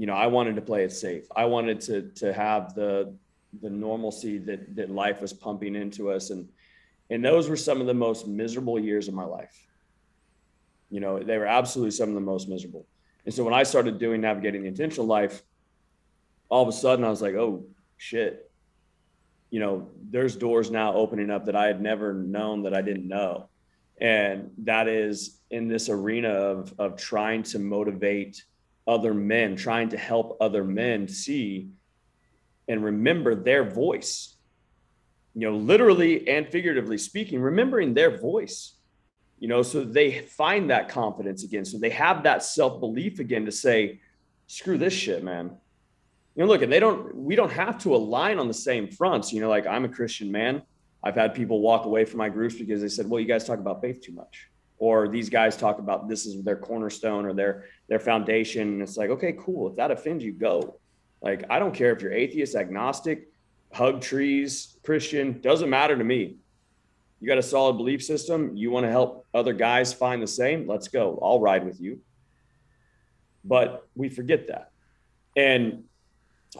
you know, I wanted to play it safe. I wanted to to have the the normalcy that that life was pumping into us, and and those were some of the most miserable years of my life. You know, they were absolutely some of the most miserable. And so when I started doing navigating the intentional life, all of a sudden I was like, oh shit. You know, there's doors now opening up that I had never known that I didn't know. And that is in this arena of of trying to motivate other men, trying to help other men see and remember their voice. You know, literally and figuratively speaking, remembering their voice, you know, so they find that confidence again. So they have that self belief again to say, screw this shit, man. You know, look, and they don't, we don't have to align on the same fronts. You know, like I'm a Christian man. I've had people walk away from my groups because they said, well, you guys talk about faith too much. Or these guys talk about this is their cornerstone or their their foundation. And it's like okay cool. If that offends you go. Like i don't care if you're atheist agnostic hug trees christian doesn't matter to me. You got a solid belief system. You want to help other guys find the same? Let's go. I'll ride with you. But we forget that. And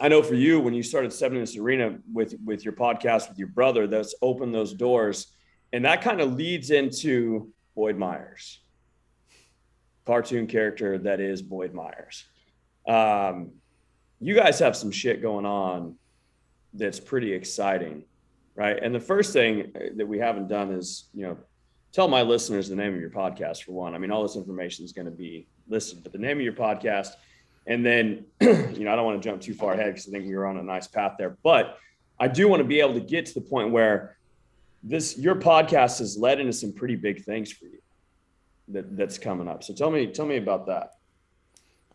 i know for you when you started Seven in this arena with with your podcast with your brother that's opened those doors and that kind of leads into Boyd Myers, cartoon character that is Boyd Myers. Um, you guys have some shit going on that's pretty exciting, right? And the first thing that we haven't done is, you know, tell my listeners the name of your podcast for one. I mean, all this information is going to be listed, but the name of your podcast, and then, [CLEARS THROAT] you know, I don't want to jump too far ahead because I think we were on a nice path there, but I do want to be able to get to the point where this your podcast has led into some pretty big things for you that that's coming up. So tell me tell me about that.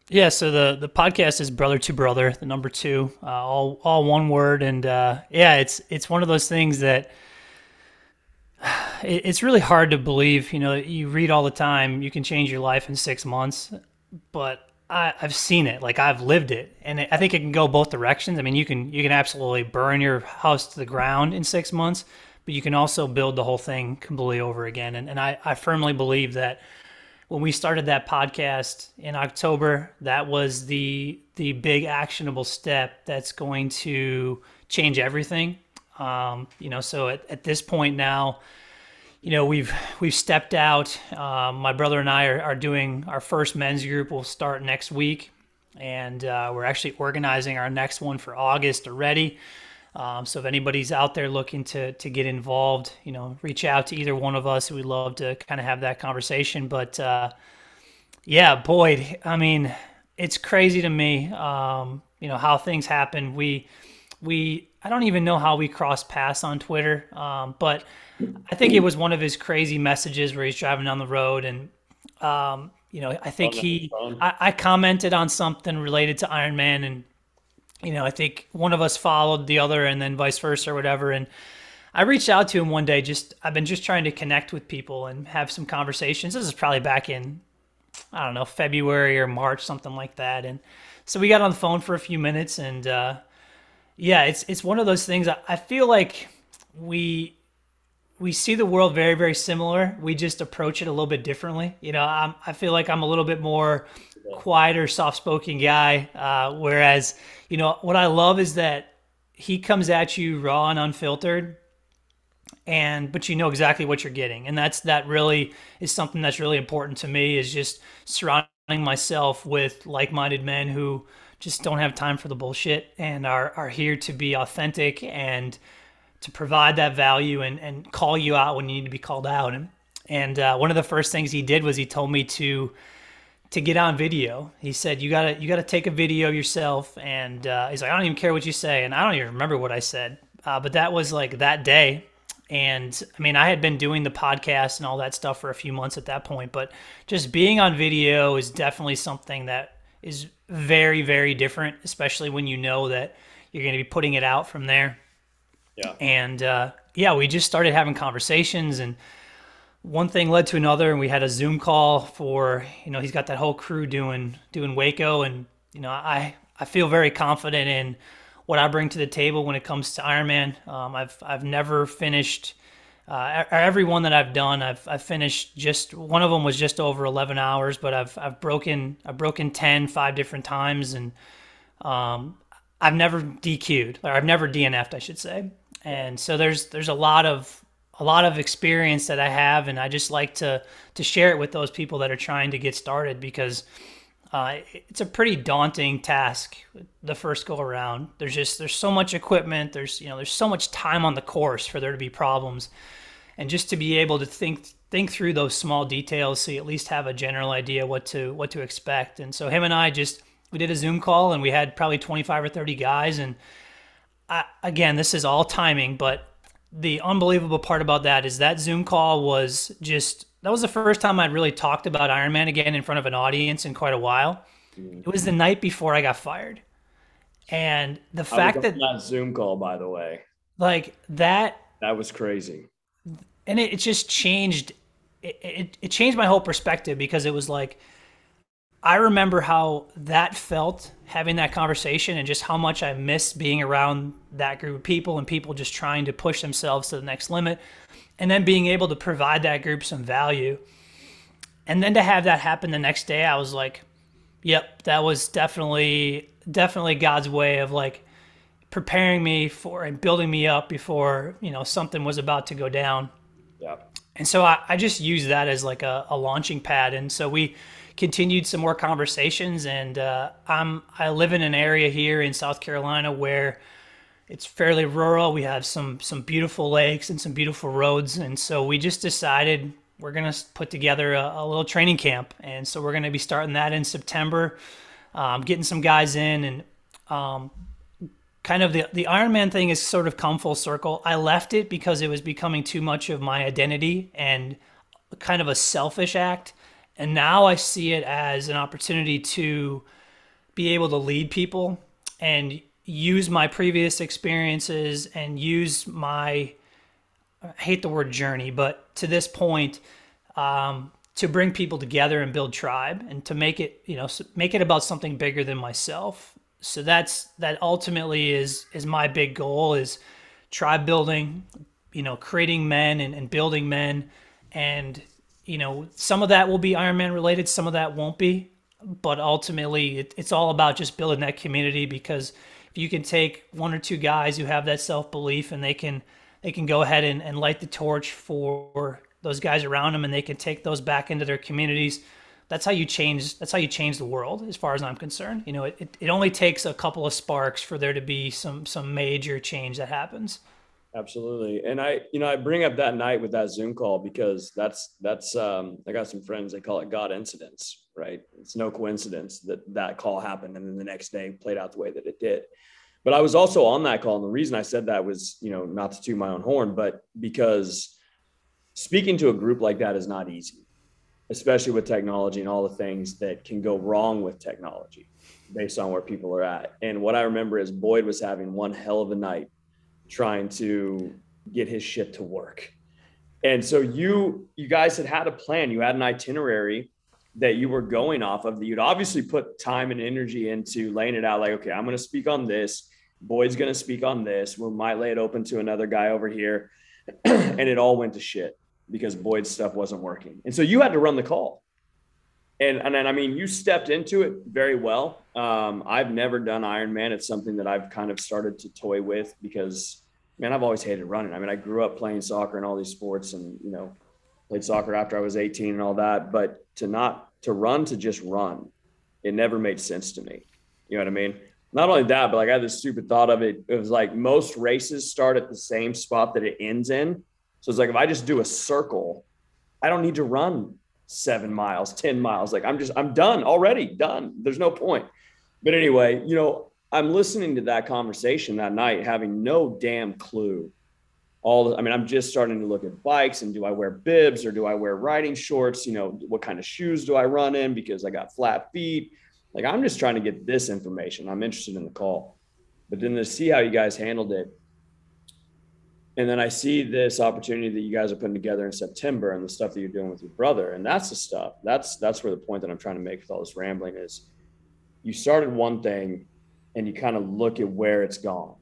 Yeah, so the the podcast is brother to brother, the number two, uh, all all one word, and uh, yeah, it's it's one of those things that [SIGHS] it, it's really hard to believe. You know, you read all the time, you can change your life in six months, but I, have seen it, like I've lived it, and I think it can go both directions. I mean, you can you can absolutely burn your house to the ground in six months, but you can also build the whole thing completely over again. And, and I, I firmly believe that when we started that podcast in October, that was the the big actionable step that's going to change everything. Um, you know, so at, at this point now, you know we've we've stepped out. Um, my brother and I are, are doing our first men's group. We'll start next week, and uh, we're actually organizing our next one for August already. Um, so if anybody's out there looking to to get involved, you know, reach out to either one of us. We'd love to kind of have that conversation. But uh, yeah, Boyd, I mean, it's crazy to me. Um, you know how things happen. We we I don't even know how we crossed paths on Twitter, um, but I think it was one of his crazy messages where he's driving down the road and. Um, you know, I think he, I, I commented on something related to Ironman and you know, I think one of us followed the other and then vice versa or whatever. And I reached out to him one day, just, I've been just trying to connect with people and have some conversations. This is probably back in, I don't know, February or March, something like that. And so we got on the phone for a few minutes and, uh, yeah, it's, it's one of those things I, I feel like we, we see the world very very similar we just approach it a little bit differently you know I'm, i feel like i'm a little bit more quieter, soft spoken guy. Uh, whereas, you know, what I love is that he comes at you raw and unfiltered and but you know exactly what you're getting and that's that really is something that's really important to me is just surrounding myself with like-minded men who just don't have time for the bullshit and are, are here to be authentic and to provide that value and, and call you out when you need to be called out. And, and uh, one of the first things he did was he told me to to get on video. He said, "You gotta you gotta take a video yourself." And uh, he's like, "I don't even care what you say," and I don't even remember what I said. Uh, but that was like that day. And I mean, I had been doing the podcast and all that stuff for a few months at that point, but just being on video is definitely something that is very, very different, especially when you know that you're going to be putting it out from there. Yeah. And uh, yeah, we just started having conversations and one thing led to another and we had a zoom call for you know he's got that whole crew doing doing waco and you know i i feel very confident in what i bring to the table when it comes to ironman um, i've i've never finished uh, every one that I've done, I've, I've finished just one of them was just over 11 hours, but I've, I've broken, I've broken 10, five different times. And, um, I've never DQ'd or I've never DNF'd, I should say. And so there's, there's a lot of, a lot of experience that I have, and I just like to to share it with those people that are trying to get started because uh, it's a pretty daunting task the first go around. There's just there's so much equipment. There's you know there's so much time on the course for there to be problems, and just to be able to think think through those small details so you at least have a general idea what to what to expect. And so him and I just we did a Zoom call and we had probably 25 or 30 guys and I, again this is all timing, but the unbelievable part about that is that Zoom call was just that was the first time I'd really talked about Ironman again in front of an audience in quite a while. Mm-hmm. It was the night before I got fired. And the fact that that Zoom call, by the way, like that, that was crazy. And it, it just changed. It, it, it changed my whole perspective because it was like, I remember how that felt having that conversation and just how much I miss being around that group of people and people just trying to push themselves to the next limit and then being able to provide that group some value. And then to have that happen the next day, I was like, yep, that was definitely definitely God's way of like preparing me for and building me up before, you know, something was about to go down. Yeah. And so I, I just use that as like a, a launching pad. And so we continued some more conversations. And uh, I'm I live in an area here in South Carolina where it's fairly rural. We have some some beautiful lakes and some beautiful roads, and so we just decided we're gonna put together a, a little training camp. And so we're gonna be starting that in September, um, getting some guys in and. Um, kind of the the Ironman thing is sort of come full circle. I left it because it was becoming too much of my identity and kind of a selfish act. And now I see it as an opportunity to be able to lead people and use my previous experiences and use my I hate the word journey, but to this point, um, to bring people together and build tribe and to make it, you know, make it about something bigger than myself. So that's that ultimately is is my big goal is tribe building, you know, creating men and, and building men and you know, some of that will be Ironman related, some of that won't be. But ultimately, it, it's all about just building that community because you can take one or two guys who have that self belief and they can they can go ahead and, and light the torch for those guys around them and they can take those back into their communities. That's how you change that's how you change the world as far as i'm concerned. You know it, it, only takes a couple of sparks for there to be some some major change that happens. Absolutely. And I, you know, I bring up that night with that Zoom call because that's, that's, um, I got some friends, they call it God incidents, right? It's no coincidence that that call happened and then the next day played out the way that it did. But I was also on that call. And the reason I said that was, you know, not to toot my own horn, but because speaking to a group like that is not easy, especially with technology and all the things that can go wrong with technology based on where people are at. And what I remember is Boyd was having one hell of a night trying to get his shit to work. And so you you guys had had a plan, you had an itinerary that you were going off of that you'd obviously put time and energy into laying it out like okay, I'm going to speak on this, Boyd's going to speak on this, we might lay it open to another guy over here [CLEARS THROAT] and it all went to shit because Boyd's stuff wasn't working. And so you had to run the call. And and then I mean you stepped into it very well. Um, I've never done Ironman. It's something that I've kind of started to toy with because, man, I've always hated running. I mean, I grew up playing soccer and all these sports, and you know, played soccer after I was 18 and all that. But to not to run to just run, it never made sense to me. You know what I mean? Not only that, but like I had this stupid thought of it. It was like most races start at the same spot that it ends in. So it's like if I just do a circle, I don't need to run seven miles, 10 miles. Like I'm just, I'm done already, done. There's no point. But anyway, you know, I'm listening to that conversation that night, having no damn clue. All I mean, I'm just starting to look at bikes and do I wear bibs or do I wear riding shorts? You know, what kind of shoes do I run in because I got flat feet? Like I'm just trying to get this information. I'm interested in the call. But then to see how you guys handled it. And then I see this opportunity that you guys are putting together in September and the stuff that you're doing with your brother. And that's the stuff. That's that's where the point that I'm trying to make with all this rambling is you started one thing and you kind of look at where it's gone.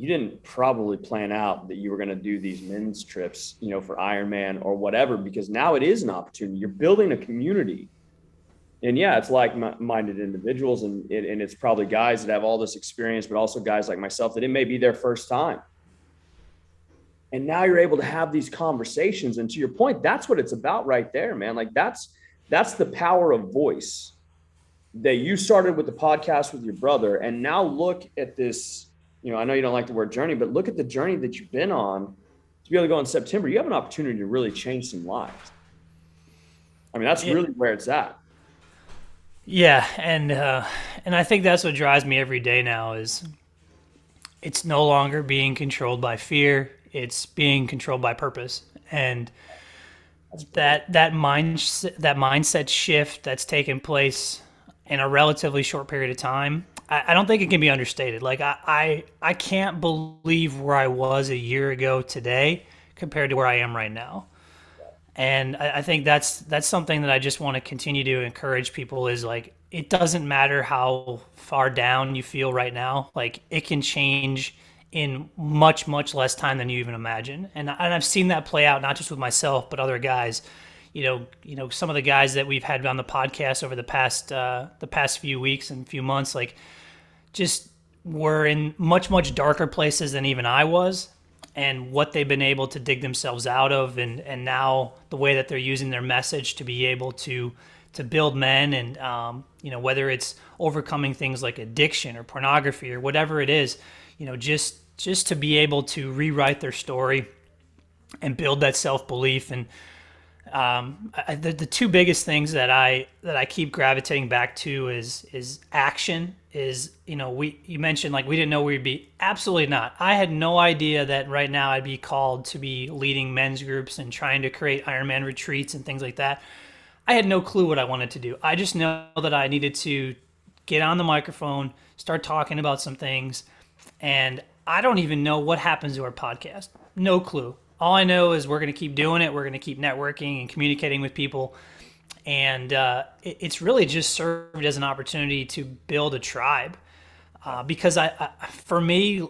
You didn't probably plan out that you were going to do these men's trips, you know, for Ironman or whatever, because now it is an opportunity. You're building a community. And yeah, it's like minded individuals, and, and it's probably guys that have all this experience, but also guys like myself that it may be their first time. And now you're able to have these conversations. And to your point, that's what it's about right there, man. Like that's that's the power of voice that you started with the podcast with your brother and now look at this you know i know you don't like the word journey but look at the journey that you've been on to be able to go in september. You have an opportunity to really change some lives. I mean that's really where it's at. Yeah and uh and i think that's what drives me every day now is it's no longer being controlled by fear it's being controlled by purpose. And that that mind that mindset shift that's taken place in a relatively short period of time, I, I don't think it can be understated. Like I, I, I can't believe where I was a year ago today compared to where I am right now. And I, I think that's that's something that I just want to continue to encourage people is like it doesn't matter how far down you feel right now, like it can change in much much less time than you even imagine. And and I've seen that play out not just with myself but other guys you know, you know, some of the guys that we've had on the podcast over the past uh, the past few weeks and few months, like, just were in much much darker places than even I was, and what they've been able to dig themselves out of, and and now the way that they're using their message to be able to to build men, and um, you know, whether it's overcoming things like addiction or pornography or whatever it is, you know, just just to be able to rewrite their story and build that self belief and um, I, the, the two biggest things that I that I keep gravitating back to is is action. Is you know we you mentioned like we didn't know we'd be absolutely not. I had no idea that right now I'd be called to be leading men's groups and trying to create Ironman retreats and things like that. I had no clue what I wanted to do. I just know that I needed to get on the microphone, start talking about some things, and I don't even know what happens to our podcast. No clue all I know is we're going to keep doing it. We're going to keep networking and communicating with people. And uh, it, it's really just served as an opportunity to build a tribe. Uh, because I, I, for me,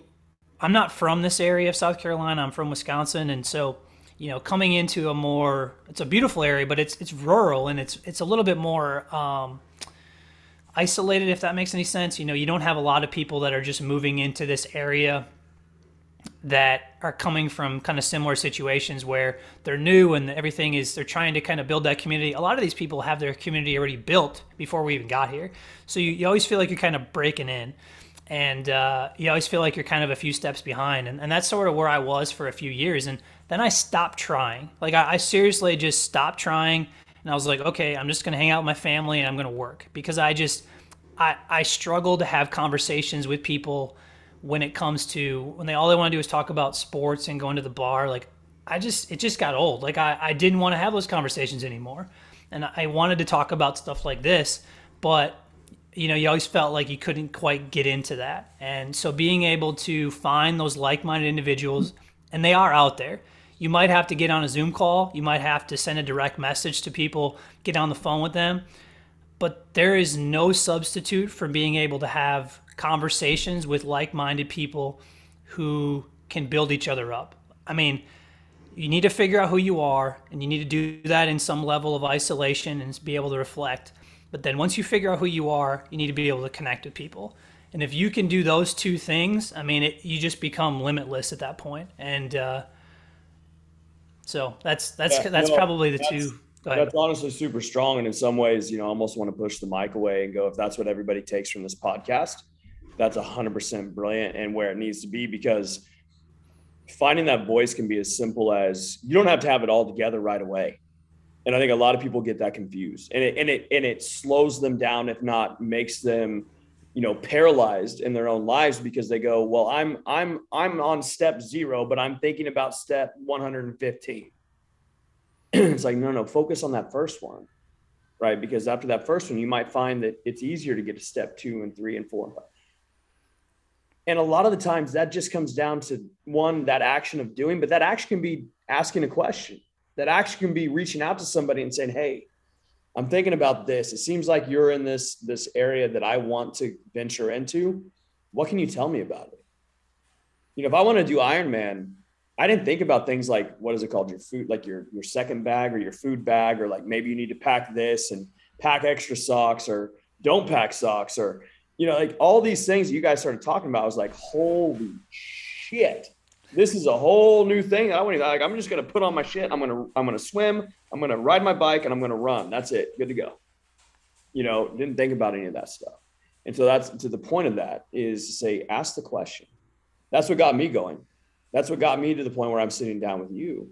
I'm not from this area of South Carolina. I'm from Wisconsin, and so you know, coming into a more, it's a beautiful area, but it's it's rural and it's it's a little bit more um, isolated, if that makes any sense. You know, you don't have a lot of people that are just moving into this area that are coming from kind of similar situations where they're new and everything is they're trying to kind of build that community. A lot of these people have their community already built before we even got here. So you, you always feel like you're kind of breaking in and uh, you always feel like you're kind of a few steps behind. And, and that's sort of where I was for a few years. And then I stopped trying. Like I, I seriously just stopped trying. And I was like, okay, I'm just going to hang out with my family and I'm going to work because I just, I, I struggle to have conversations with people – when it comes to when they all they want to do is talk about sports and going to the bar like i just it just got old. Like i, I didn't want to have those conversations anymore. And i wanted to talk about stuff like this but you know you always felt like you couldn't quite get into that. And so being able to find those like-minded individuals and they are out there. You might have to get on a zoom call. You might have to send a direct message to people get on the phone with them. But there is no substitute for being able to have conversations with like-minded people who can build each other up. I mean, you need to figure out who you are and you need to do that in some level of isolation and be able to reflect. But then once you figure out who you are, you need to be able to connect with people. And if you can do those two things, I mean, it, you just become limitless at that point. And uh, so that's that's yeah, that's probably the that's, two That's honestly super strong. And in some ways, you know, I almost want to push the mic away and go, if that's what everybody takes from this podcast, that's 100% brilliant and where it needs to be because finding that voice can be as simple as you don't have to have it all together right away. And I think a lot of people get that confused and it, and it, and it slows them down, if not makes them, you know, paralyzed in their own lives because they go, well, I'm, I'm, I'm on step zero, but I'm thinking about step 115 [CLEARS THROAT] it's like, no, no, focus on that first one. Right. Because after that first one, you might find that it's easier to get to step two and three and four and five. And a lot of the times that just comes down to one, that action of doing, but that action can be asking a question. That action can be reaching out to somebody and saying, Hey, I'm thinking about this. It seems like you're in this this area that I want to venture into. What can you tell me about it? You know, if I want to do Ironman, I didn't think about things like what is it called? Your food, like your your second bag or your food bag, or like maybe you need to pack this and pack extra socks or don't pack socks or you know, like all these things you guys started talking about. I was like, holy shit. This is a whole new thing. I wouldn't like I'm just gonna put on my shit. I'm gonna I'm gonna swim, I'm gonna ride my bike, and I'm gonna run. That's it. Good to go. You know, didn't think about any of that stuff. And so that's to the point of that is to say, ask the question. That's what got me going that's what got me to the point where I'm sitting down with you.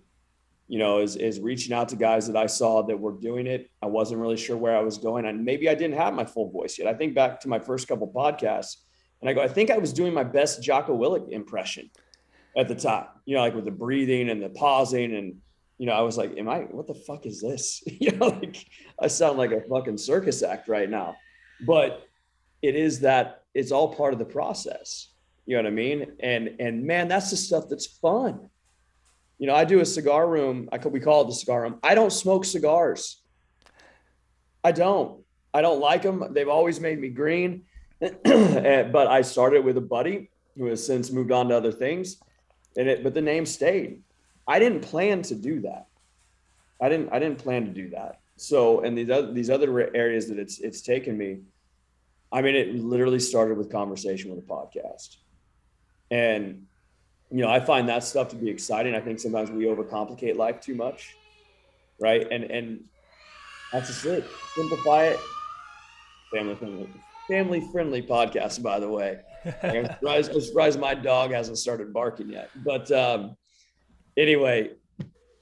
You know, is is reaching out to guys that I saw that were doing it. I wasn't really sure where I was going, and maybe I didn't have my full voice yet. I think back to my first couple podcasts, and I go, I think I was doing my best Jocko Willink impression at the time. You know, like with the breathing and the pausing, and you know, I was like, "Am I? What the fuck is this?" [LAUGHS] you know, like I sound like a fucking circus act right now, but it is that it's all part of the process you know what I mean? And and man, that's the stuff that's fun. You know, I do a cigar room. I could we call it the cigar room. I don't smoke cigars. I don't. I don't like them. They've always made me green. [CLEARS THROAT] but I started with a buddy who has since moved on to other things. And it, but the name stayed. I didn't plan to do that. I didn't. I didn't plan to do that. So, and these other these other areas that it's it's taken me. I mean, it literally started with conversation with a podcast. And, you know, I find that stuff to be exciting. I think sometimes we overcomplicate life too much. Right. And, and that's just it. Simplify it. Family friendly, family friendly podcast, by the way. I'm surprised, [LAUGHS] I'm surprised my dog hasn't started barking yet. But um, anyway,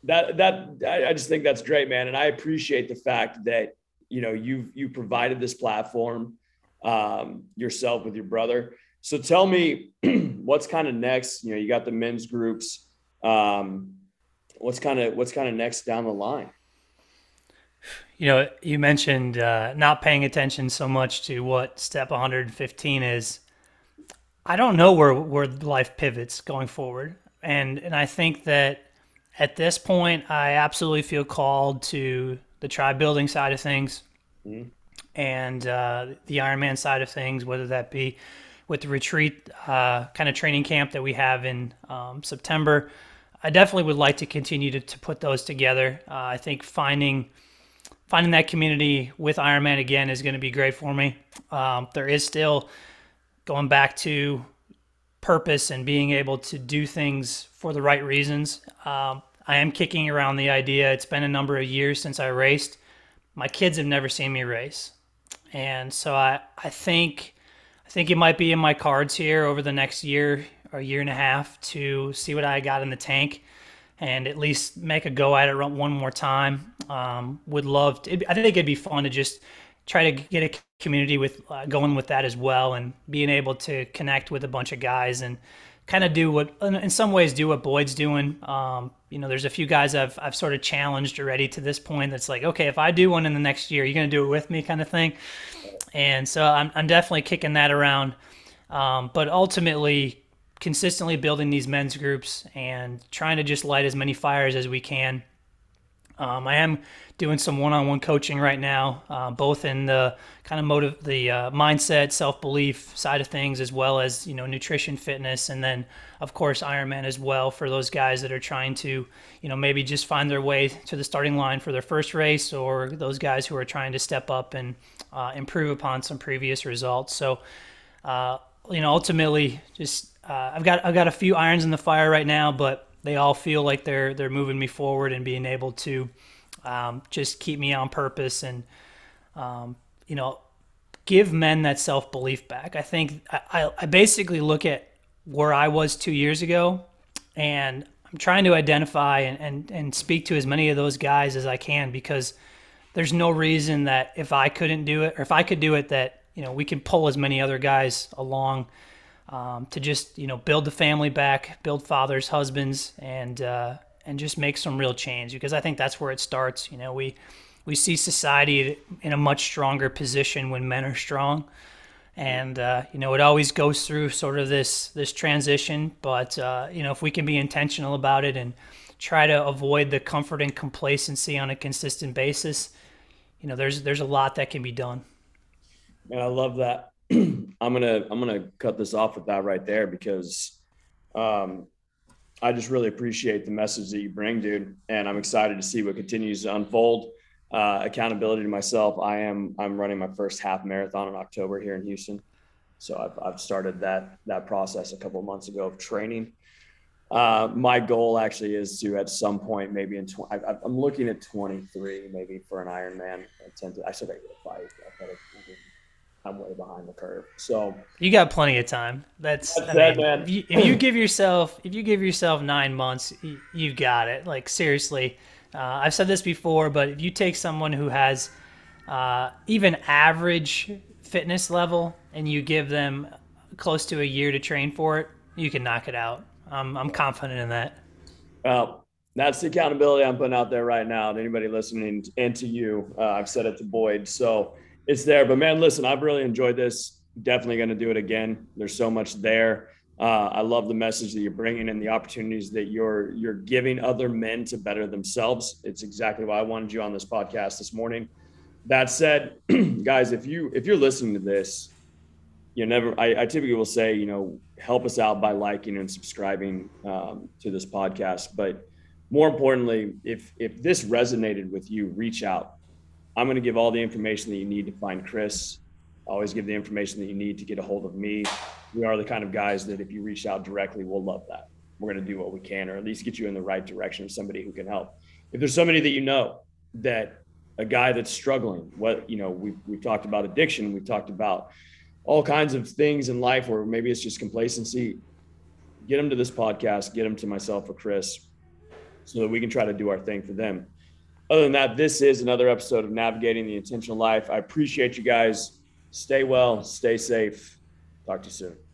that that I, I just think that's great, man. And I appreciate the fact that you know you've you provided this platform um, yourself with your brother so tell me [CLEARS THROAT] what's kind of next. You know, you got the men's groups. Um, what's kind of what's kind of next down the line? You know, you mentioned uh, not paying attention so much to what step 115 is. I don't know where where life pivots going forward, and and I think that at this point, I absolutely feel called to the tribe building side of things, mm-hmm. and uh, the Ironman side of things, whether that be with the retreat uh, kind of training camp that we have in um, September. I definitely would like to continue to, to put those together. Uh, I think finding finding that community with Ironman again is going to be great for me. Um, there is still going back to purpose and being able to do things for the right reasons. Um, I am kicking around the idea. It's been a number of years since I raced. My kids have never seen me race, and so I I think I think it might be in my cards here over the next year or year and a half to see what I got in the tank and at least make a go at it one more time. Um, would love to, I think it'd be fun to just try to get a community with uh, going with that as well and being able to connect with a bunch of guys and kind of do what in some ways do what Boyd's doing. Um, you know, there's a few guys I've I've sort of challenged already to this point. That's like, okay, if I do one in the next year, you're gonna do it with me, kind of thing. And so I'm I'm definitely kicking that around. Um, but ultimately, consistently building these men's groups and trying to just light as many fires as we can. Um, I am doing some one-on-one coaching right now, uh, both in the kind of motive, the uh, mindset, self-belief side of things, as well as you know nutrition, fitness, and then of course Ironman as well for those guys that are trying to you know maybe just find their way to the starting line for their first race, or those guys who are trying to step up and uh, improve upon some previous results. So uh, you know ultimately, just uh, I've got I've got a few irons in the fire right now, but they all feel like they're they're moving me forward and being able to um, just keep me on purpose and, um, you know, give men that self belief back. I think I, I basically look at where I was two years ago and I'm trying to identify and, and, and speak to as many of those guys as I can because there's no reason that if I couldn't do it or if I could do it, that, you know, we can pull as many other guys along um, to just, you know, build the family back, build fathers, husbands, and, uh, and just make some real change because I think that's where it starts. You know, we, we see society in a much stronger position when men are strong. And uh, you know it always goes through sort of this this transition but uh, you know if we can be intentional about it and try to avoid the comfort and complacency on a consistent basis you know there's there's a lot that can be done. And i love that [CLEARS THROAT] i'm gonna i'm gonna cut this off with that right there because um, i just really appreciate the message that you bring dude and i'm excited to see what continues to unfold uh, accountability to myself. I am I'm running my first half marathon in October here in Houston, so I've I've started that that process a couple months ago of training. Uh, my goal actually is to at some point maybe in 20, I, am looking at 23 maybe for an Ironman. I still got to get a fight. I'm way behind the curve. So you got plenty of time. That's, that's that, mean, if, you, if you give yourself if you give yourself nine months, you, you've got it. Like seriously uh, I've said this before, but if you take someone who has uh, even average fitness level and you give them close to a year to train for it, you can knock it out. I'm, I'm confident in that. Well, that's the accountability I'm putting out there right now to anybody listening and to you. Uh, I've said it to Boyd. So it's there. But man, listen, I've really enjoyed this. Definitely going to do it again. There's so much there. Uh, I love the message that you're bringing and the opportunities that you're you're giving other men to better themselves. It's exactly why I wanted you on this podcast this morning. That said, [CLEARS THROAT] guys, if you if you're listening to this, you never. I, I, typically will say, you know, help us out by liking and subscribing um, to this podcast. But more importantly, if if this resonated with you, reach out. I'm going to give all the information that you need to find Chris. always give the information that you need to get a hold of me we are the kind of guys that if you reach out directly, we'll love that. We're going to do what we can, or at least get you in the right direction of somebody who can help. If there's somebody that you know that a guy that's struggling, what you know, we've we've talked about addiction, we've talked about all kinds of things in life where maybe it's just complacency. Get them to this podcast, get them to myself or Chris, so that we can try to do our thing for them. Other than that, this is another episode of Navigating the Intentional Life. I appreciate you guys. Stay well, stay safe. Talk to you soon.